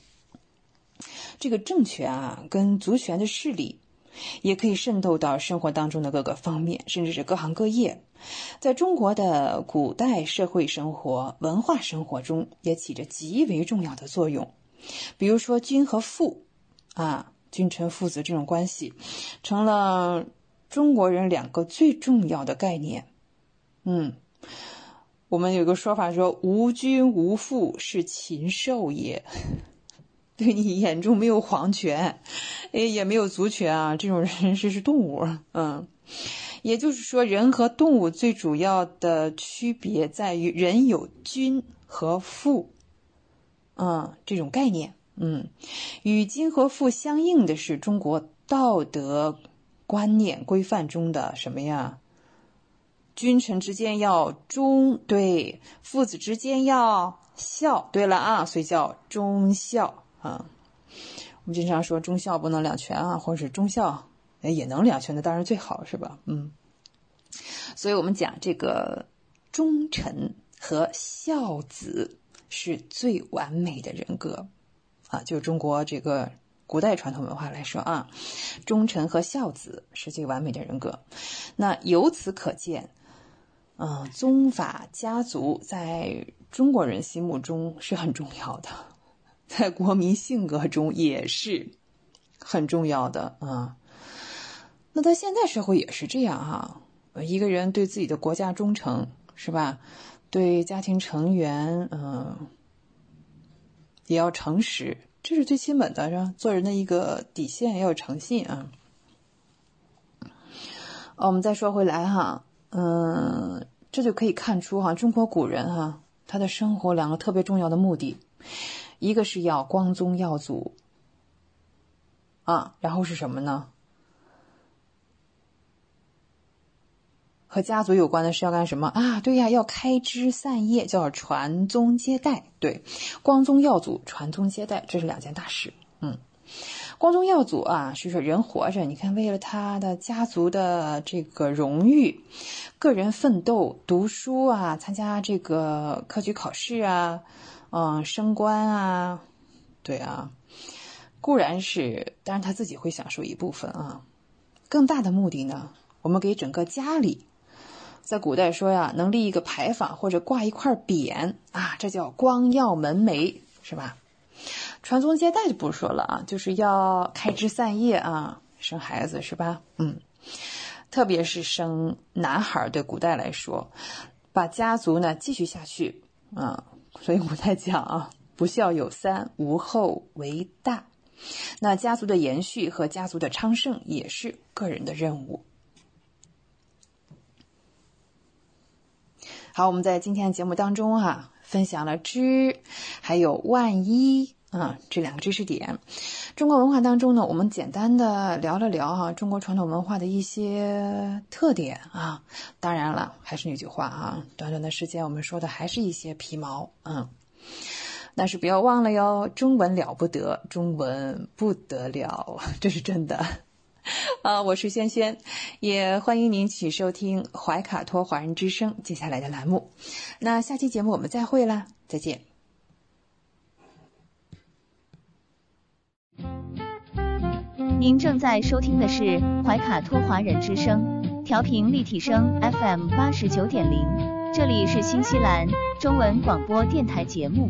这个政权啊跟族权的势力，也可以渗透到生活当中的各个方面，甚至是各行各业。在中国的古代社会生活、文化生活中，也起着极为重要的作用。比如说君和父，啊，君臣父子这种关系，成了中国人两个最重要的概念。嗯，我们有个说法说：“无君无父，是禽兽也。[laughs] ”对你眼中没有皇权，哎，也没有族权啊，这种人是是动物。嗯。也就是说，人和动物最主要的区别在于人有君和父，嗯，这种概念，嗯，与君和父相应的是中国道德观念规范中的什么呀？君臣之间要忠，对；父子之间要孝，对了啊，所以叫忠孝啊。我们经常说忠孝不能两全啊，或者是忠孝。也能两全的，当然最好是吧？嗯，所以我们讲这个忠臣和孝子是最完美的人格啊，就中国这个古代传统文化来说啊，忠臣和孝子是最完美的人格。那由此可见，嗯，宗法家族在中国人心目中是很重要的，在国民性格中也是很重要的啊。那在现代社会也是这样哈，一个人对自己的国家忠诚是吧？对家庭成员，嗯，也要诚实，这是最基本的，是吧？做人的一个底线，要有诚信啊。我们再说回来哈，嗯，这就可以看出哈，中国古人哈，他的生活两个特别重要的目的，一个是要光宗耀祖啊，然后是什么呢？和家族有关的是要干什么啊？对呀，要开枝散叶，叫传宗接代。对，光宗耀祖，传宗接代，这是两件大事。嗯，光宗耀祖啊，是说人活着，你看为了他的家族的这个荣誉，个人奋斗、读书啊，参加这个科举考试啊，嗯，升官啊，对啊，固然是，当然他自己会享受一部分啊。更大的目的呢，我们给整个家里。在古代说呀，能立一个牌坊或者挂一块匾啊，这叫光耀门楣，是吧？传宗接代就不说了啊，就是要开枝散叶啊，生孩子是吧？嗯，特别是生男孩，对古代来说，把家族呢继续下去啊。所以古代讲啊，不孝有三，无后为大。那家族的延续和家族的昌盛也是个人的任务。好，我们在今天的节目当中哈，分享了知，还有万一啊这两个知识点。中国文化当中呢，我们简单的聊了聊哈中国传统文化的一些特点啊。当然了，还是那句话啊，短短的时间我们说的还是一些皮毛，嗯。但是不要忘了哟，中文了不得，中文不得了，这是真的。啊，[laughs] 我是轩轩，也欢迎您继续收听怀卡托华人之声接下来的栏目。那下期节目我们再会啦，再见。您正在收听的是怀卡托华人之声，调频立体声 FM 八十九点零，这里是新西兰中文广播电台节目。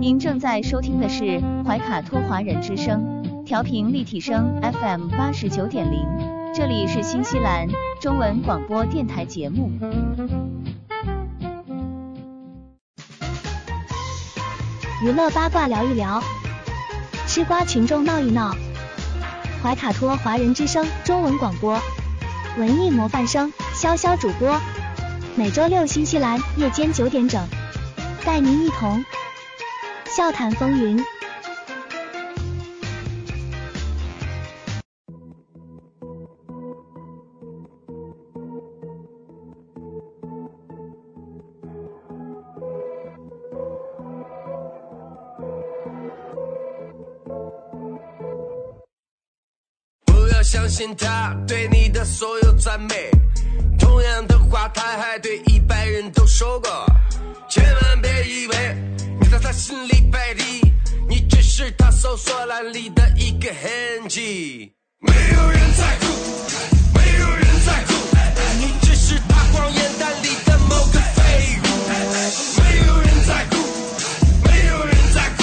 您正在收听的是怀卡托华人之声，调频立体声 FM 八十九点零，这里是新西兰中文广播电台节目。娱乐八卦聊一聊，吃瓜群众闹一闹。怀卡托华人之声中文广播，文艺模范生潇潇主播，每周六新西兰夜间九点整，带您一同笑谈风云。不要相信他对你的所有赞美，同样的话他还对一百人都说过。千万是他搜索栏里的一个痕迹。没有人在乎，没有人在乎，你只是他谎言单里的某个废物。没有人在乎，没有人在乎，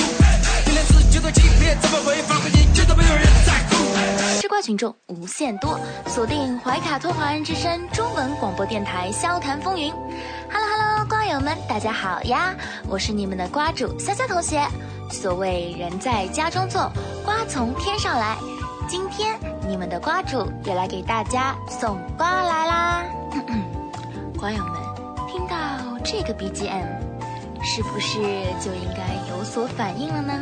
你连自己都欺骗，怎么会发挥？你真的没有人瓜群众无限多，锁定怀卡托华人之声中文广播电台，笑谈风云。Hello Hello，瓜友们，大家好呀！我是你们的瓜主潇潇同学。所谓人在家中坐，瓜从天上来。今天你们的瓜主也来给大家送瓜来啦！[clears throat] 瓜友们，听到这个 BGM，是不是就应该有所反应了呢？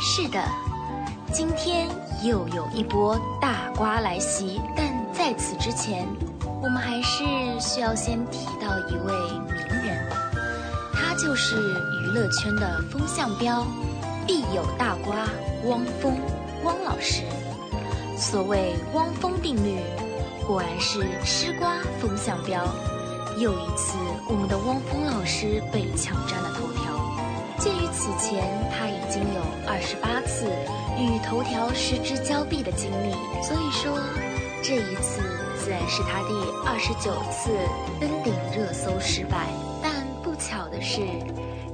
是的，今天又有一波大瓜来袭，但在此之前，我们还是需要先提到一位名人，他就是娱乐圈的风向标，必有大瓜汪峰汪老师。所谓汪峰定律，果然是吃瓜风向标。又一次，我们的汪峰老师被抢占了头条。鉴于此前他已经有二十八次与头条失之交臂的经历，所以说这一次自然是他第二十九次登顶热搜失败。但不巧的是，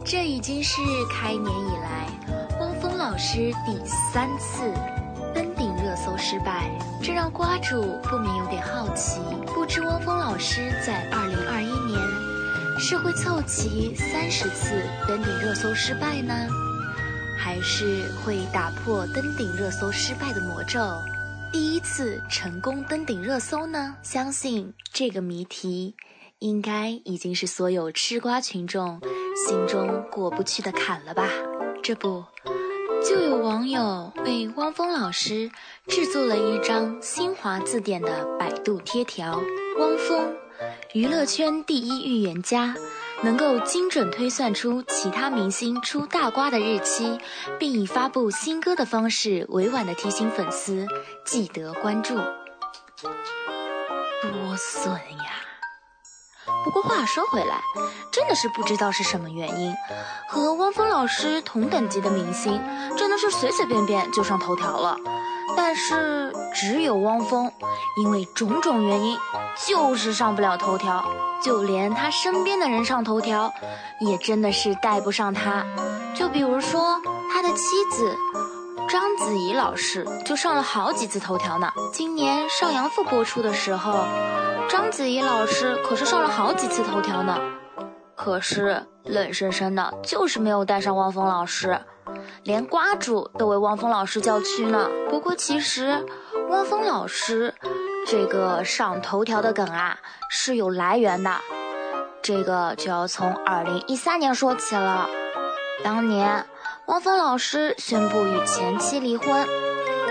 这已经是开年以来汪峰老师第三次。登顶热搜失败，这让瓜主不免有点好奇：不知汪峰老师在二零二一年是会凑齐三十次登顶热搜失败呢，还是会打破登顶热搜失败的魔咒，第一次成功登顶热搜呢？相信这个谜题应该已经是所有吃瓜群众心中过不去的坎了吧？这不。就有网友为汪峰老师制作了一张新华字典的百度贴条。汪峰，娱乐圈第一预言家，能够精准推算出其他明星出大瓜的日期，并以发布新歌的方式委婉的提醒粉丝记得关注。多损呀！不过话说回来，真的是不知道是什么原因，和汪峰老师同等级的明星，真的是随随便便就上头条了。但是只有汪峰，因为种种原因，就是上不了头条。就连他身边的人上头条，也真的是带不上他。就比如说他的妻子章子怡老师，就上了好几次头条呢。今年《少阳赋》播出的时候。章子怡老师可是上了好几次头条呢，可是冷生生的就是没有带上汪峰老师，连瓜主都为汪峰老师叫屈呢。不过其实，汪峰老师这个上头条的梗啊是有来源的，这个就要从二零一三年说起了。当年，汪峰老师宣布与前妻离婚，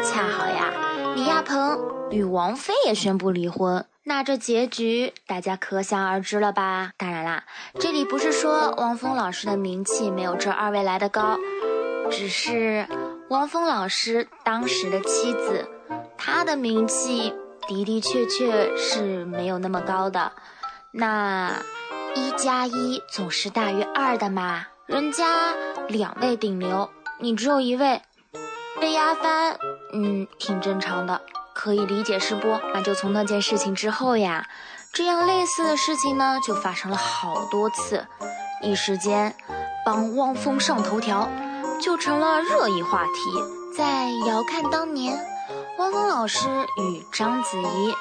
恰好呀，李亚鹏与王菲也宣布离婚。那这结局大家可想而知了吧？当然啦，这里不是说汪峰老师的名气没有这二位来的高，只是汪峰老师当时的妻子，她的名气的的确确是没有那么高的。那一加一总是大于二的嘛，人家两位顶流，你只有一位，被压翻，嗯，挺正常的。可以理解是不？那就从那件事情之后呀，这样类似的事情呢就发生了好多次，一时间帮汪峰上头条就成了热议话题。在遥看当年，汪峰老师与章子怡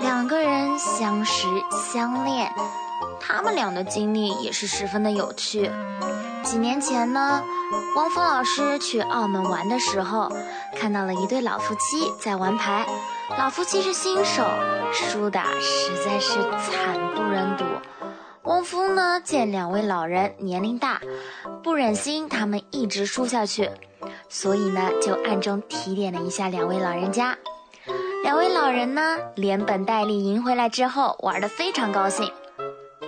两个人相识相恋，他们俩的经历也是十分的有趣。几年前呢，汪峰老师去澳门玩的时候，看到了一对老夫妻在玩牌。老夫妻是新手，输的实在是惨不忍睹。汪峰呢，见两位老人年龄大，不忍心他们一直输下去，所以呢，就暗中提点了一下两位老人家。两位老人呢，连本带利赢回来之后，玩得非常高兴。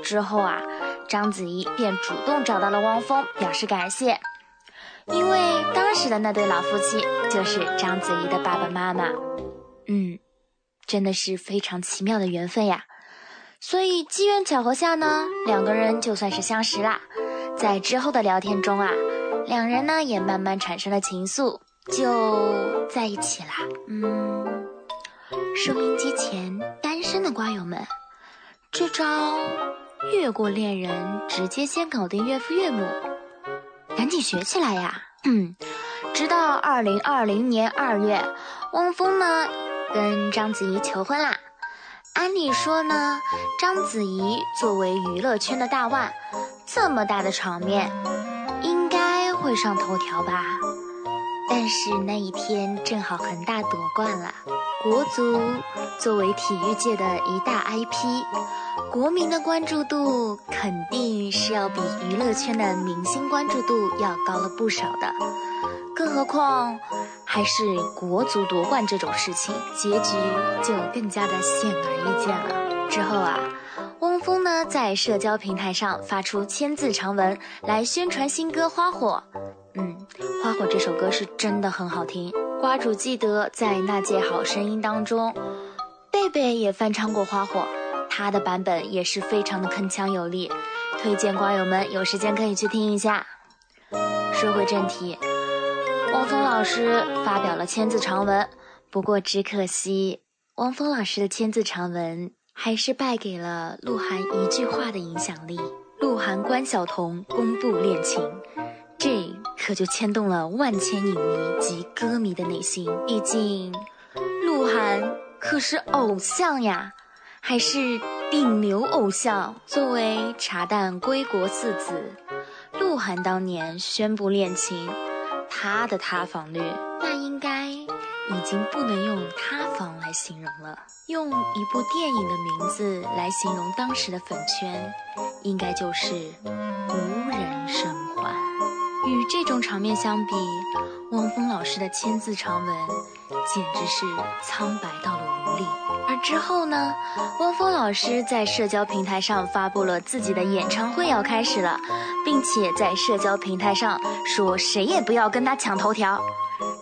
之后啊，章子怡便主动找到了汪峰，表示感谢，因为当时的那对老夫妻就是章子怡的爸爸妈妈。嗯，真的是非常奇妙的缘分呀。所以机缘巧合下呢，两个人就算是相识啦。在之后的聊天中啊，两人呢也慢慢产生了情愫，就在一起啦。嗯，收音机前单身的瓜友们，这招越过恋人，直接先搞定岳父岳母，赶紧学起来呀！嗯，[clears throat] 直到二零二零年二月，汪峰呢跟章子怡求婚啦。按理说呢，章子怡作为娱乐圈的大腕，这么大的场面，应该会上头条吧。但是那一天正好恒大夺冠了，国足作为体育界的一大 IP，国民的关注度肯定是要比娱乐圈的明星关注度要高了不少的。更何况还是国足夺冠这种事情，结局就更加的显而易见了。之后啊，汪峰呢在社交平台上发出千字长文来宣传新歌《花火》。嗯，《花火》这首歌是真的很好听。瓜主记得在那届好声音当中，贝贝也翻唱过《花火》，他的版本也是非常的铿锵有力，推荐瓜友们有时间可以去听一下。说回正题。汪峰老师发表了千字长文，不过只可惜，汪峰老师的千字长文还是败给了鹿晗一句话的影响力。鹿晗关晓彤公布恋情，这可就牵动了万千影迷及歌迷的内心。毕竟，鹿晗可是偶像呀，还是顶流偶像。作为茶蛋归国四子，鹿晗当年宣布恋情。他的塌房率，那应该已经不能用塌房来形容了。用一部电影的名字来形容当时的粉圈，应该就是无人生。与这种场面相比，汪峰老师的千字长文简直是苍白到了无力。而之后呢，汪峰老师在社交平台上发布了自己的演唱会要开始了，并且在社交平台上说谁也不要跟他抢头条。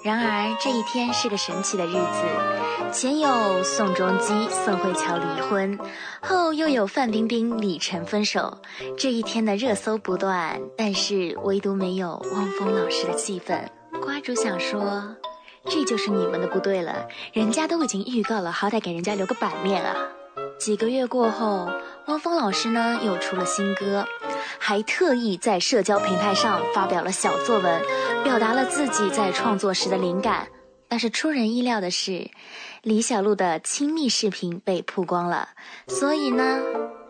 然而这一天是个神奇的日子，前有宋仲基、宋慧乔离婚，后又有范冰冰、李晨分手。这一天的热搜不断，但是唯独没有汪峰老师的戏份。瓜主想说，这就是你们的不对了，人家都已经预告了，好歹给人家留个版面啊。几个月过后，汪峰老师呢又出了新歌，还特意在社交平台上发表了小作文，表达了自己在创作时的灵感。但是出人意料的是，李小璐的亲密视频被曝光了，所以呢，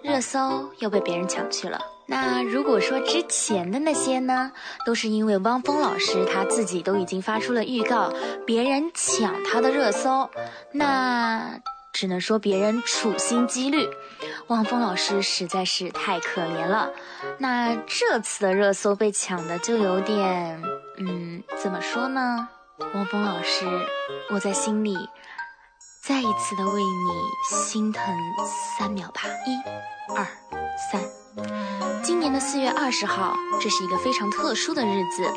热搜又被别人抢去了。那如果说之前的那些呢，都是因为汪峰老师他自己都已经发出了预告，别人抢他的热搜，那。只能说别人处心积虑，汪峰老师实在是太可怜了。那这次的热搜被抢的就有点，嗯，怎么说呢？汪峰老师，我在心里再一次的为你心疼三秒吧，一、二、三。今年的四月二十号，这是一个非常特殊的日子。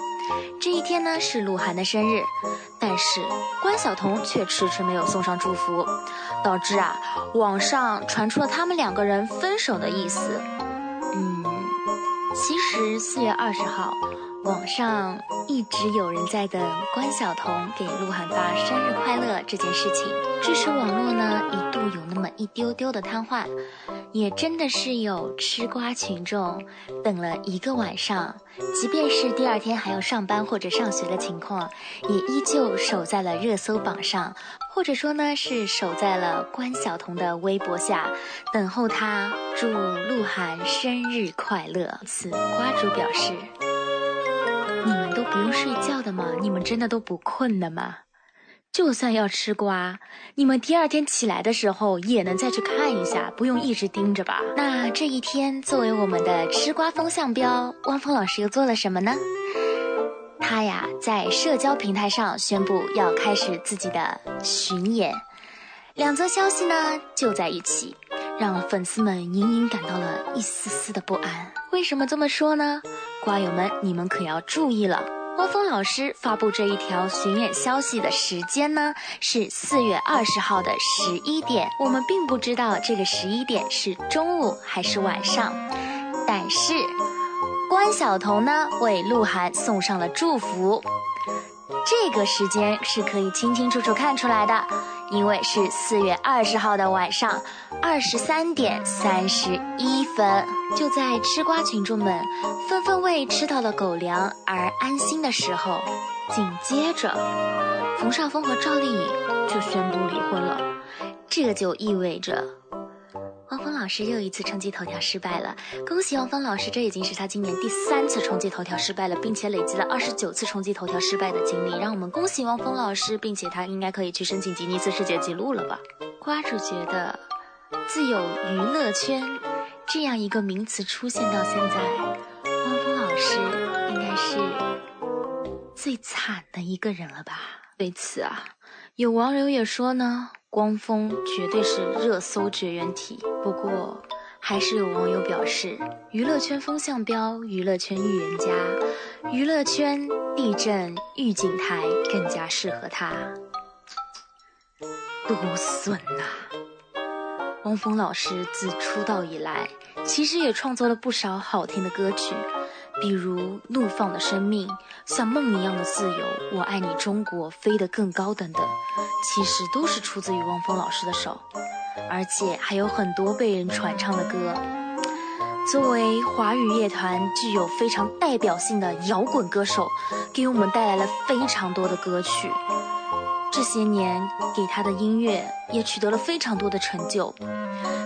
这一天呢是鹿晗的生日，但是关晓彤却迟迟没有送上祝福，导致啊网上传出了他们两个人分手的意思。嗯，其实四月二十号，网上一直有人在等关晓彤给鹿晗发生日快乐这件事情，致使网络呢一度有那么一丢丢的瘫痪。也真的是有吃瓜群众等了一个晚上，即便是第二天还要上班或者上学的情况，也依旧守在了热搜榜上，或者说呢是守在了关晓彤的微博下，等候他祝鹿晗生日快乐。此瓜主表示，都不用睡觉的吗？你们真的都不困的吗？就算要吃瓜，你们第二天起来的时候也能再去看一下，不用一直盯着吧？那这一天，作为我们的吃瓜风向标，汪峰老师又做了什么呢？他呀，在社交平台上宣布要开始自己的巡演，两则消息呢就在一起，让粉丝们隐隐感到了一丝丝的不安。为什么这么说呢？瓜友们，你们可要注意了。汪峰老师发布这一条巡演消息的时间呢，是四月二十号的十一点。我们并不知道这个十一点是中午还是晚上，但是关晓彤呢为鹿晗送上了祝福。这个时间是可以清清楚楚看出来的，因为是四月二十号的晚上二十三点三十一分。就在吃瓜群众们纷纷为吃到了狗粮而安心的时候，紧接着，冯绍峰和赵丽颖就宣布离婚了。这就意味着。老师又一次冲击头条失败了，恭喜汪峰老师，这已经是他今年第三次冲击头条失败了，并且累积了二十九次冲击头条失败的经历，让我们恭喜汪峰老师，并且他应该可以去申请吉尼斯世界纪录了吧？瓜主觉得，自有娱乐圈这样一个名词出现到现在，汪峰老师应该是最惨的一个人了吧？对此啊，有网友也说呢。光峰绝对是热搜绝缘体，不过还是有网友表示，娱乐圈风向标、娱乐圈预言家、娱乐圈地震预警台更加适合他。多损呐！汪峰老师自出道以来，其实也创作了不少好听的歌曲。比如《怒放的生命》、像梦一样的自由、我爱你中国、飞得更高等等，其实都是出自于汪峰老师的手，而且还有很多被人传唱的歌。作为华语乐团具有非常代表性的摇滚歌手，给我们带来了非常多的歌曲。这些年给他的音乐也取得了非常多的成就，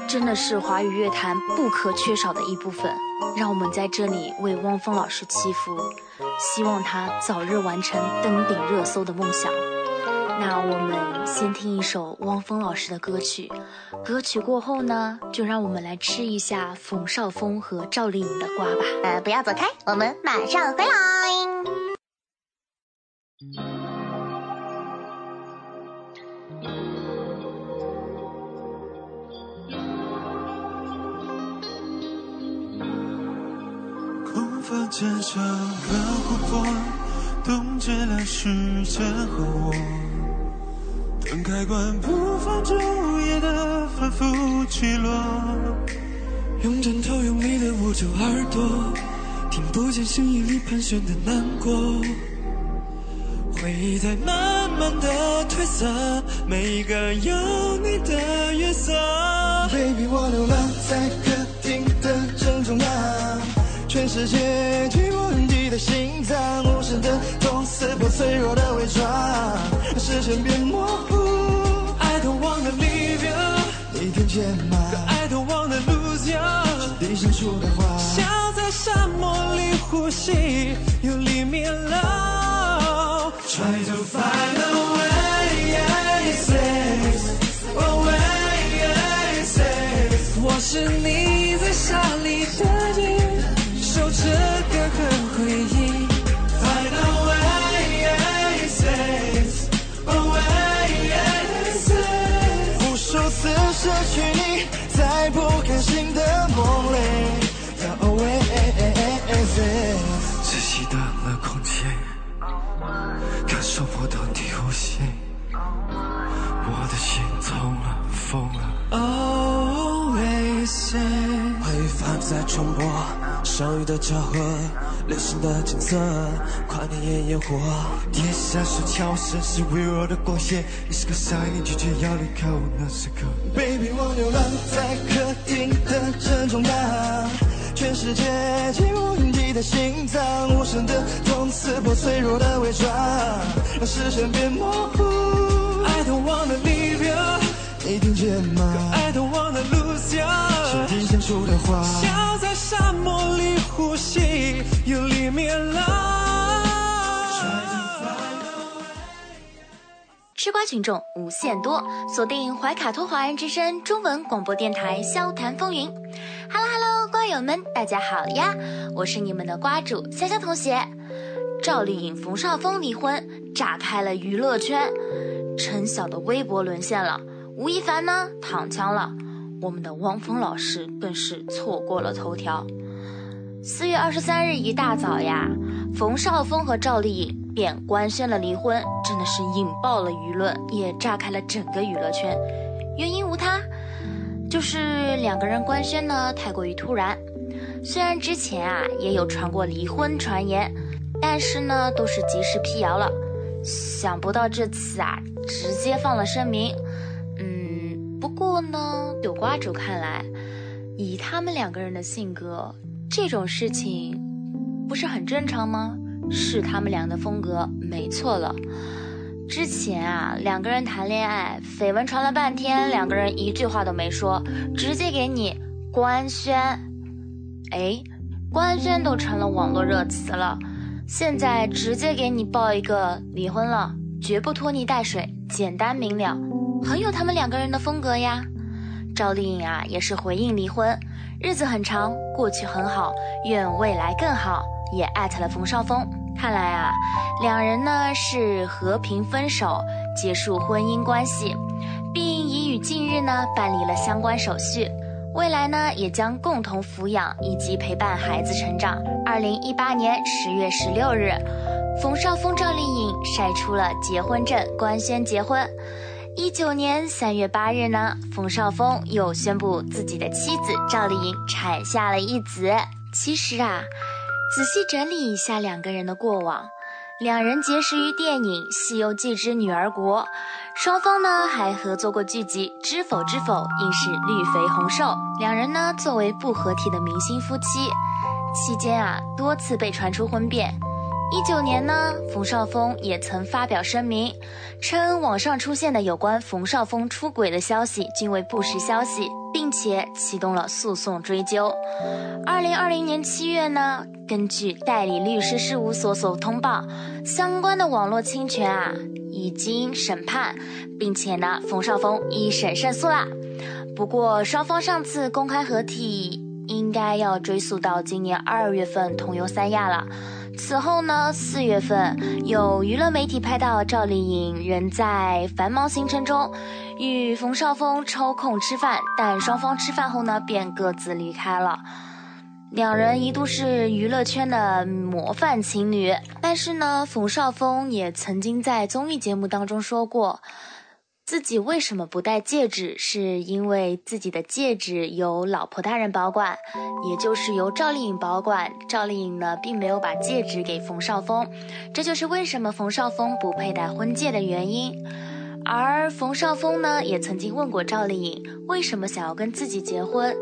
真的是华语乐坛不可缺少的一部分。让我们在这里为汪峰老师祈福，希望他早日完成登顶热搜的梦想。那我们先听一首汪峰老师的歌曲，歌曲过后呢，就让我们来吃一下冯绍峰和赵丽颖的瓜吧。呃，不要走开，我们马上回来。这整个湖泊，冻结了时间和我。灯开关不放昼夜的反复起落。用枕头用力的捂住耳朵，听不见声音里盘旋的难过。回忆在慢慢的褪色，每一个有你的月色。Baby，我流浪在。世界寂寞拥挤的心脏，无声的痛撕破脆弱的伪装，让视线变模糊。I don't wanna leave you，你听见吗？I don't wanna lose you，是地深处的话。像在沙漠里呼吸，，You leave me alone。Try to find a way, says, a way, says，我是你在沙里的鲸。守着干涸回忆。无数次失去你，在不甘心的梦里。窒息的冷空气，感受不到你呼吸，我的心痛了，疯了。在重播。相遇的巧合，流星的景色，跨年夜烟火，天下是桥，城市微弱的光线，你是个傻，你拒绝要离开我那时刻。Baby，我流浪在客厅的正中央，全世界寂寞拥挤的心脏，无声的痛撕破脆弱的伪装，让视线变模糊。I don't wanna leave you，没听见吗？想的话，在沙漠里呼吸。吃瓜群众无限多，锁定怀卡托华人之声中文广播电台笑谈风云。Hello Hello，瓜友们，大家好呀，我是你们的瓜主潇潇同学。赵丽颖、冯绍峰离婚，炸开了娱乐圈。陈晓的微博沦陷了，吴亦凡呢躺枪了，我们的汪峰老师更是错过了头条。四月二十三日一大早呀，冯绍峰和赵丽颖便官宣了离婚，真的是引爆了舆论，也炸开了整个娱乐圈。原因无他，就是两个人官宣呢太过于突然。虽然之前啊也有传过离婚传言，但是呢都是及时辟谣了。想不到这次啊直接放了声明。不过呢，有瓜主看来，以他们两个人的性格。这种事情不是很正常吗？是他们俩的风格，没错了。之前啊，两个人谈恋爱，绯闻传了半天，两个人一句话都没说，直接给你官宣。哎，官宣都成了网络热词了，现在直接给你报一个离婚了，绝不拖泥带水，简单明了，很有他们两个人的风格呀。赵丽颖啊，也是回应离婚。日子很长，过去很好，愿未来更好。也艾特了冯绍峰。看来啊，两人呢是和平分手，结束婚姻关系，并已于近日呢办理了相关手续。未来呢也将共同抚养以及陪伴孩子成长。二零一八年十月十六日，冯绍峰、赵丽颖晒出了结婚证，官宣结婚。一九年三月八日呢，冯绍峰又宣布自己的妻子赵丽颖产下了一子。其实啊，仔细整理一下两个人的过往，两人结识于电影《西游记之女儿国》，双方呢还合作过剧集《知否知否》，应是绿肥红瘦。两人呢作为不合体的明星夫妻，期间啊多次被传出婚变。一九年呢，冯绍峰也曾发表声明，称网上出现的有关冯绍峰出轨的消息均为不实消息，并且启动了诉讼追究。二零二零年七月呢，根据代理律师事务所所通报，相关的网络侵权啊已经审判，并且呢，冯绍峰一审胜诉啦。不过双方上次公开合体，应该要追溯到今年二月份同游三亚了。此后呢，四月份有娱乐媒体拍到赵丽颖仍在繁忙行程中与冯绍峰抽空吃饭，但双方吃饭后呢便各自离开了。两人一度是娱乐圈的模范情侣，但是呢，冯绍峰也曾经在综艺节目当中说过。自己为什么不戴戒指？是因为自己的戒指由老婆大人保管，也就是由赵丽颖保管。赵丽颖呢，并没有把戒指给冯绍峰，这就是为什么冯绍峰不佩戴婚戒的原因。而冯绍峰呢，也曾经问过赵丽颖，为什么想要跟自己结婚？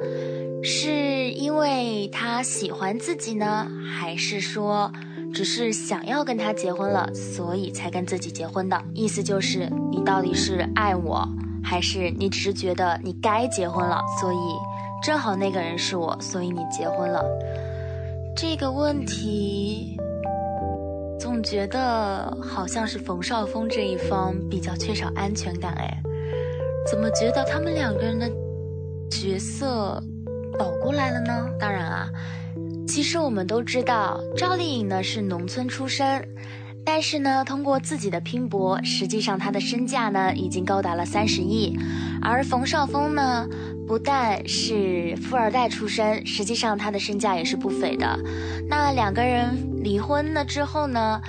是因为他喜欢自己呢，还是说？只是想要跟他结婚了，所以才跟自己结婚的意思就是，你到底是爱我，还是你只是觉得你该结婚了，所以正好那个人是我，所以你结婚了。这个问题，总觉得好像是冯绍峰这一方比较缺少安全感哎，怎么觉得他们两个人的角色倒过来了呢？当然啊。其实我们都知道，赵丽颖呢是农村出身，但是呢，通过自己的拼搏，实际上她的身价呢已经高达了三十亿。而冯绍峰呢，不但是富二代出身，实际上他的身价也是不菲的。那两个人离婚了之后呢？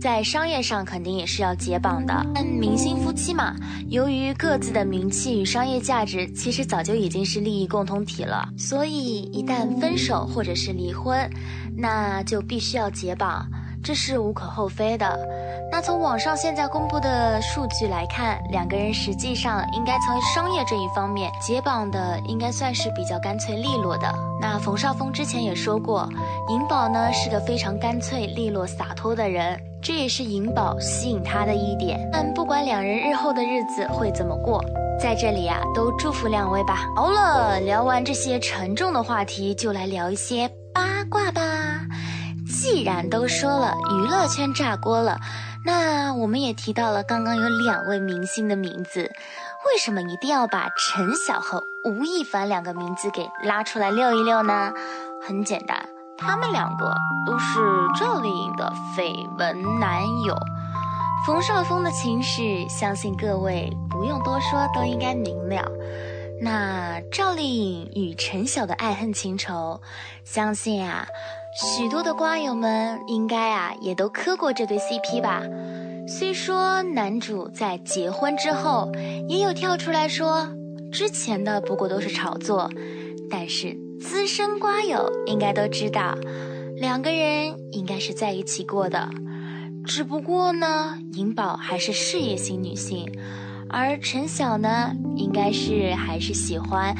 在商业上肯定也是要解绑的，但明星夫妻嘛，由于各自的名气与商业价值，其实早就已经是利益共同体了，所以一旦分手或者是离婚，那就必须要解绑，这是无可厚非的。那从网上现在公布的数据来看，两个人实际上应该从商业这一方面解绑的，应该算是比较干脆利落的。那冯绍峰之前也说过，银宝呢是个非常干脆利落洒脱的人。这也是银宝吸引他的一点。但不管两人日后的日子会怎么过，在这里啊，都祝福两位吧。好了，聊完这些沉重的话题，就来聊一些八卦吧。既然都说了娱乐圈炸锅了，那我们也提到了刚刚有两位明星的名字，为什么一定要把陈晓和吴亦凡两个名字给拉出来溜一溜呢？很简单，他们两个都是赵丽颖的绯闻男友。冯绍峰的情史，相信各位不用多说都应该明了。那赵丽颖与陈晓的爱恨情仇，相信啊，许多的瓜友们应该啊也都磕过这对 CP 吧。虽说男主在结婚之后也有跳出来说，之前的不过都是炒作，但是资深瓜友应该都知道，两个人应该是在一起过的。只不过呢，颖宝还是事业型女性。而陈晓呢，应该是还是喜欢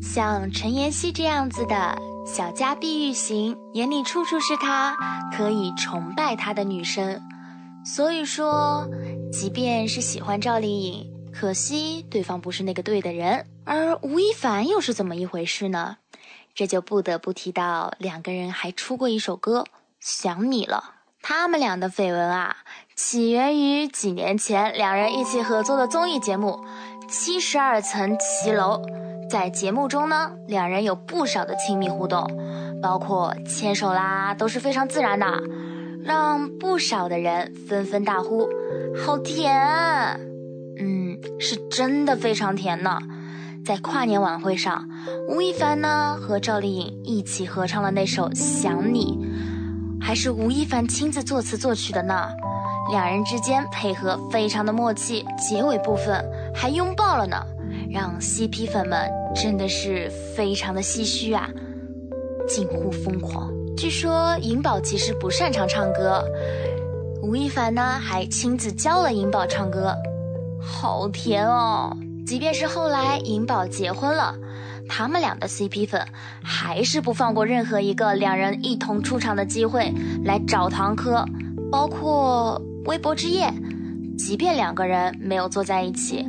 像陈妍希这样子的小家碧玉型，眼里处处是她，可以崇拜她的女生。所以说，即便是喜欢赵丽颖，可惜对方不是那个对的人。而吴亦凡又是怎么一回事呢？这就不得不提到两个人还出过一首歌《想你了》。他们俩的绯闻啊。起源于几年前两人一起合作的综艺节目《七十二层骑楼》。在节目中呢，两人有不少的亲密互动，包括牵手啦，都是非常自然的，让不少的人纷纷大呼“好甜”。嗯，是真的非常甜呢。在跨年晚会上，吴亦凡呢和赵丽颖一起合唱了那首《想你》，还是吴亦凡亲自作词作曲的呢。两人之间配合非常的默契，结尾部分还拥抱了呢，让 CP 粉们真的是非常的唏嘘啊，近乎疯狂。据说颖宝其实不擅长唱歌，吴亦凡呢还亲自教了颖宝唱歌，好甜哦！即便是后来颖宝结婚了，他们俩的 CP 粉还是不放过任何一个两人一同出场的机会来找堂磕，包括。微博之夜，即便两个人没有坐在一起，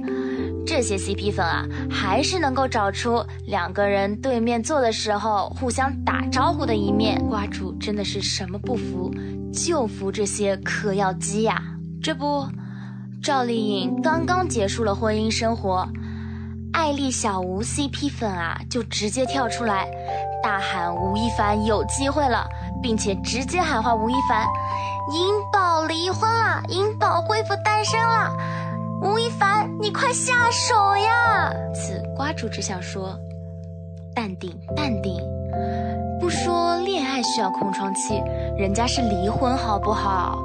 这些 CP 粉啊，还是能够找出两个人对面坐的时候互相打招呼的一面。瓜主真的是什么不服，就服这些嗑药机呀！这不，赵丽颖刚刚结束了婚姻生活，艾丽小吴 CP 粉啊，就直接跳出来大喊吴亦凡有机会了，并且直接喊话吴亦凡。颖宝离婚了，颖宝恢复单身了，吴亦凡，你快下手呀！此瓜主只想说，淡定淡定，不说恋爱需要空窗期，人家是离婚好不好？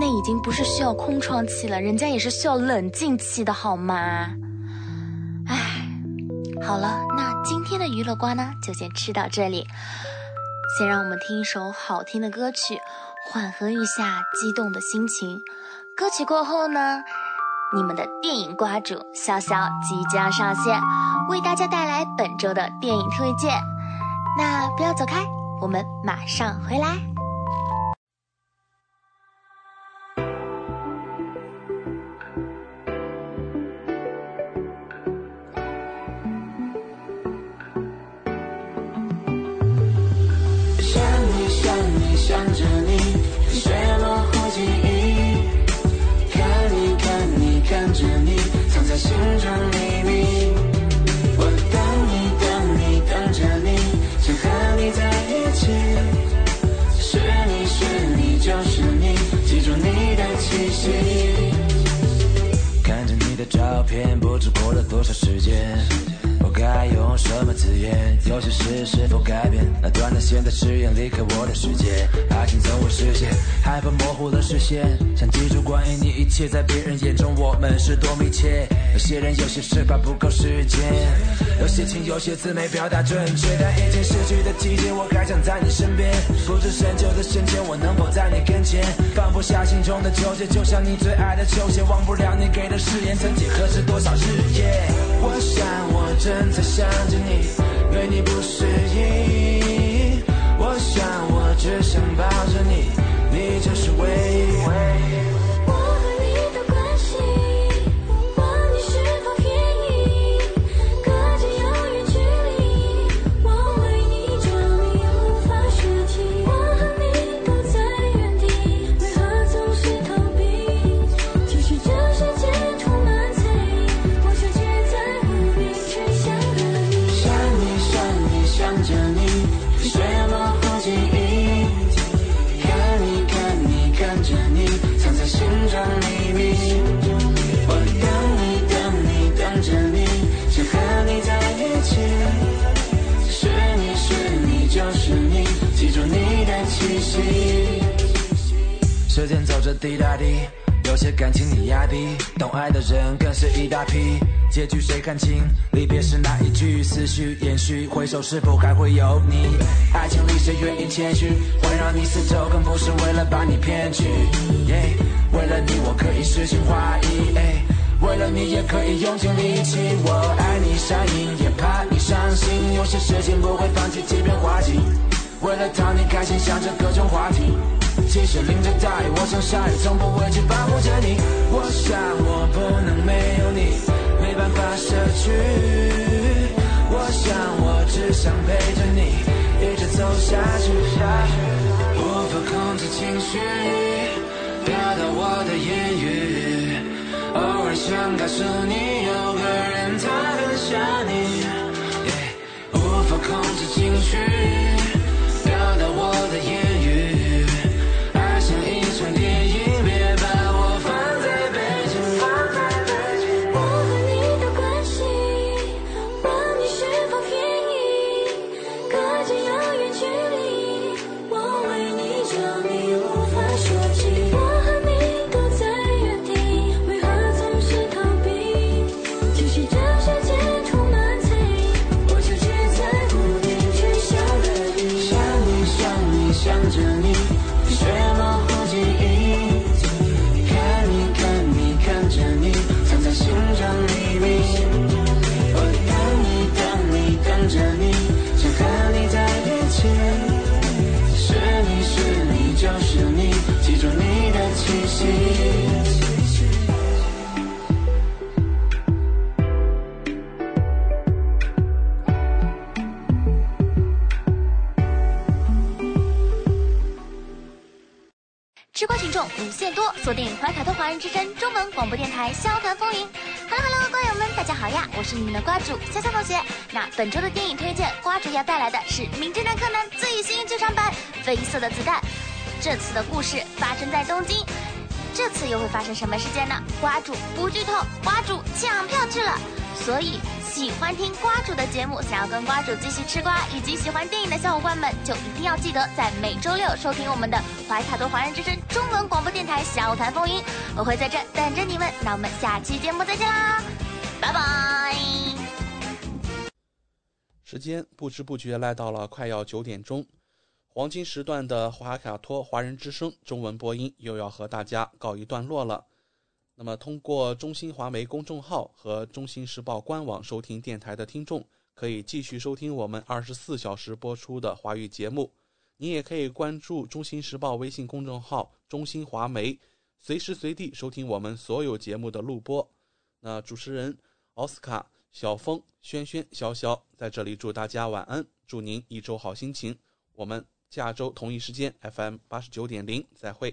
那已经不是需要空窗期了，人家也是需要冷静期的好吗？唉，好了，那今天的娱乐瓜呢，就先吃到这里，先让我们听一首好听的歌曲。缓和一下激动的心情。歌曲过后呢，你们的电影瓜主潇潇即将上线，为大家带来本周的电影推荐。那不要走开，我们马上回来。不知过了多少时间，该用什么字眼？有些事是否改变？那断了线的誓言离开我的世界，爱情从未实现，害怕模糊了视线。想记住关于你一切，在别人眼中我们是多密切。有些人有些事怕不够时间，有些情有些字没表达准确。但已经失去的季节，我还想在你身边。不知深秋的深浅，我能否在你跟前？放不下心中的纠结，就像你最爱的球鞋，忘不了你给的誓言，曾几何时多少日夜。我想我正在想着你，对你不适应。我想我只想抱着你，你就是唯一。滴答滴。有些感情你压低，懂爱的人更是一大批。结局谁看清？离别时那一句，思绪延续，回首是否还会有你？爱情里谁愿意谦虚？环绕你四周，更不是为了把你骗去。为了你，我可以诗情画意。为了你，也可以用尽力气。我爱你善意，也怕你伤心。有些事情不会放弃，即便花季。为了讨你开心，想着各种话题。即使淋着大雨，我像鲨鱼，从不畏惧保护着你。我想我不能没有你，没办法舍去。我想我只想陪着你，一直走下去。无法控制情绪，表达我的言语。偶尔想告诉你，有个人他很想你。无法控制情绪，锁定怀卡托华人之声中文广播电台，笑谈风云。Hello Hello，瓜友们，大家好呀！我是你们的瓜主潇潇同学。那本周的电影推荐，瓜主要带来的是《名侦探柯南》最新剧场版《绯色的子弹》。这次的故事发生在东京，这次又会发生什么事件呢？瓜主不剧透，瓜主抢票去了。所以。喜欢听瓜主的节目，想要跟瓜主继续吃瓜，以及喜欢电影的小伙伴们，就一定要记得在每周六收听我们的怀卡托华人之声中文广播电台《小谈风云》，我会在这等着你们。那我们下期节目再见啦，拜拜！时间不知不觉来到了快要九点钟，黄金时段的怀卡托华人之声中文播音又要和大家告一段落了。那么，通过中新华媒公众号和中新时报官网收听电台的听众，可以继续收听我们二十四小时播出的华语节目。你也可以关注中新时报微信公众号“中新华媒”，随时随地收听我们所有节目的录播。那主持人奥斯卡、小峰、轩轩、潇潇在这里祝大家晚安，祝您一周好心情。我们下周同一时间 FM 八十九点零再会。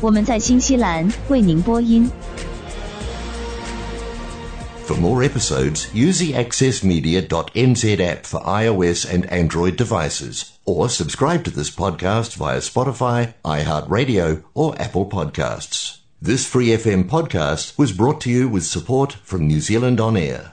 我们在新西兰为您播音。For more episodes, use the accessmedia.nz app for iOS and Android devices, or subscribe to this podcast via Spotify, iHeartRadio, or Apple Podcasts. This free FM podcast was brought to you with support from New Zealand On Air.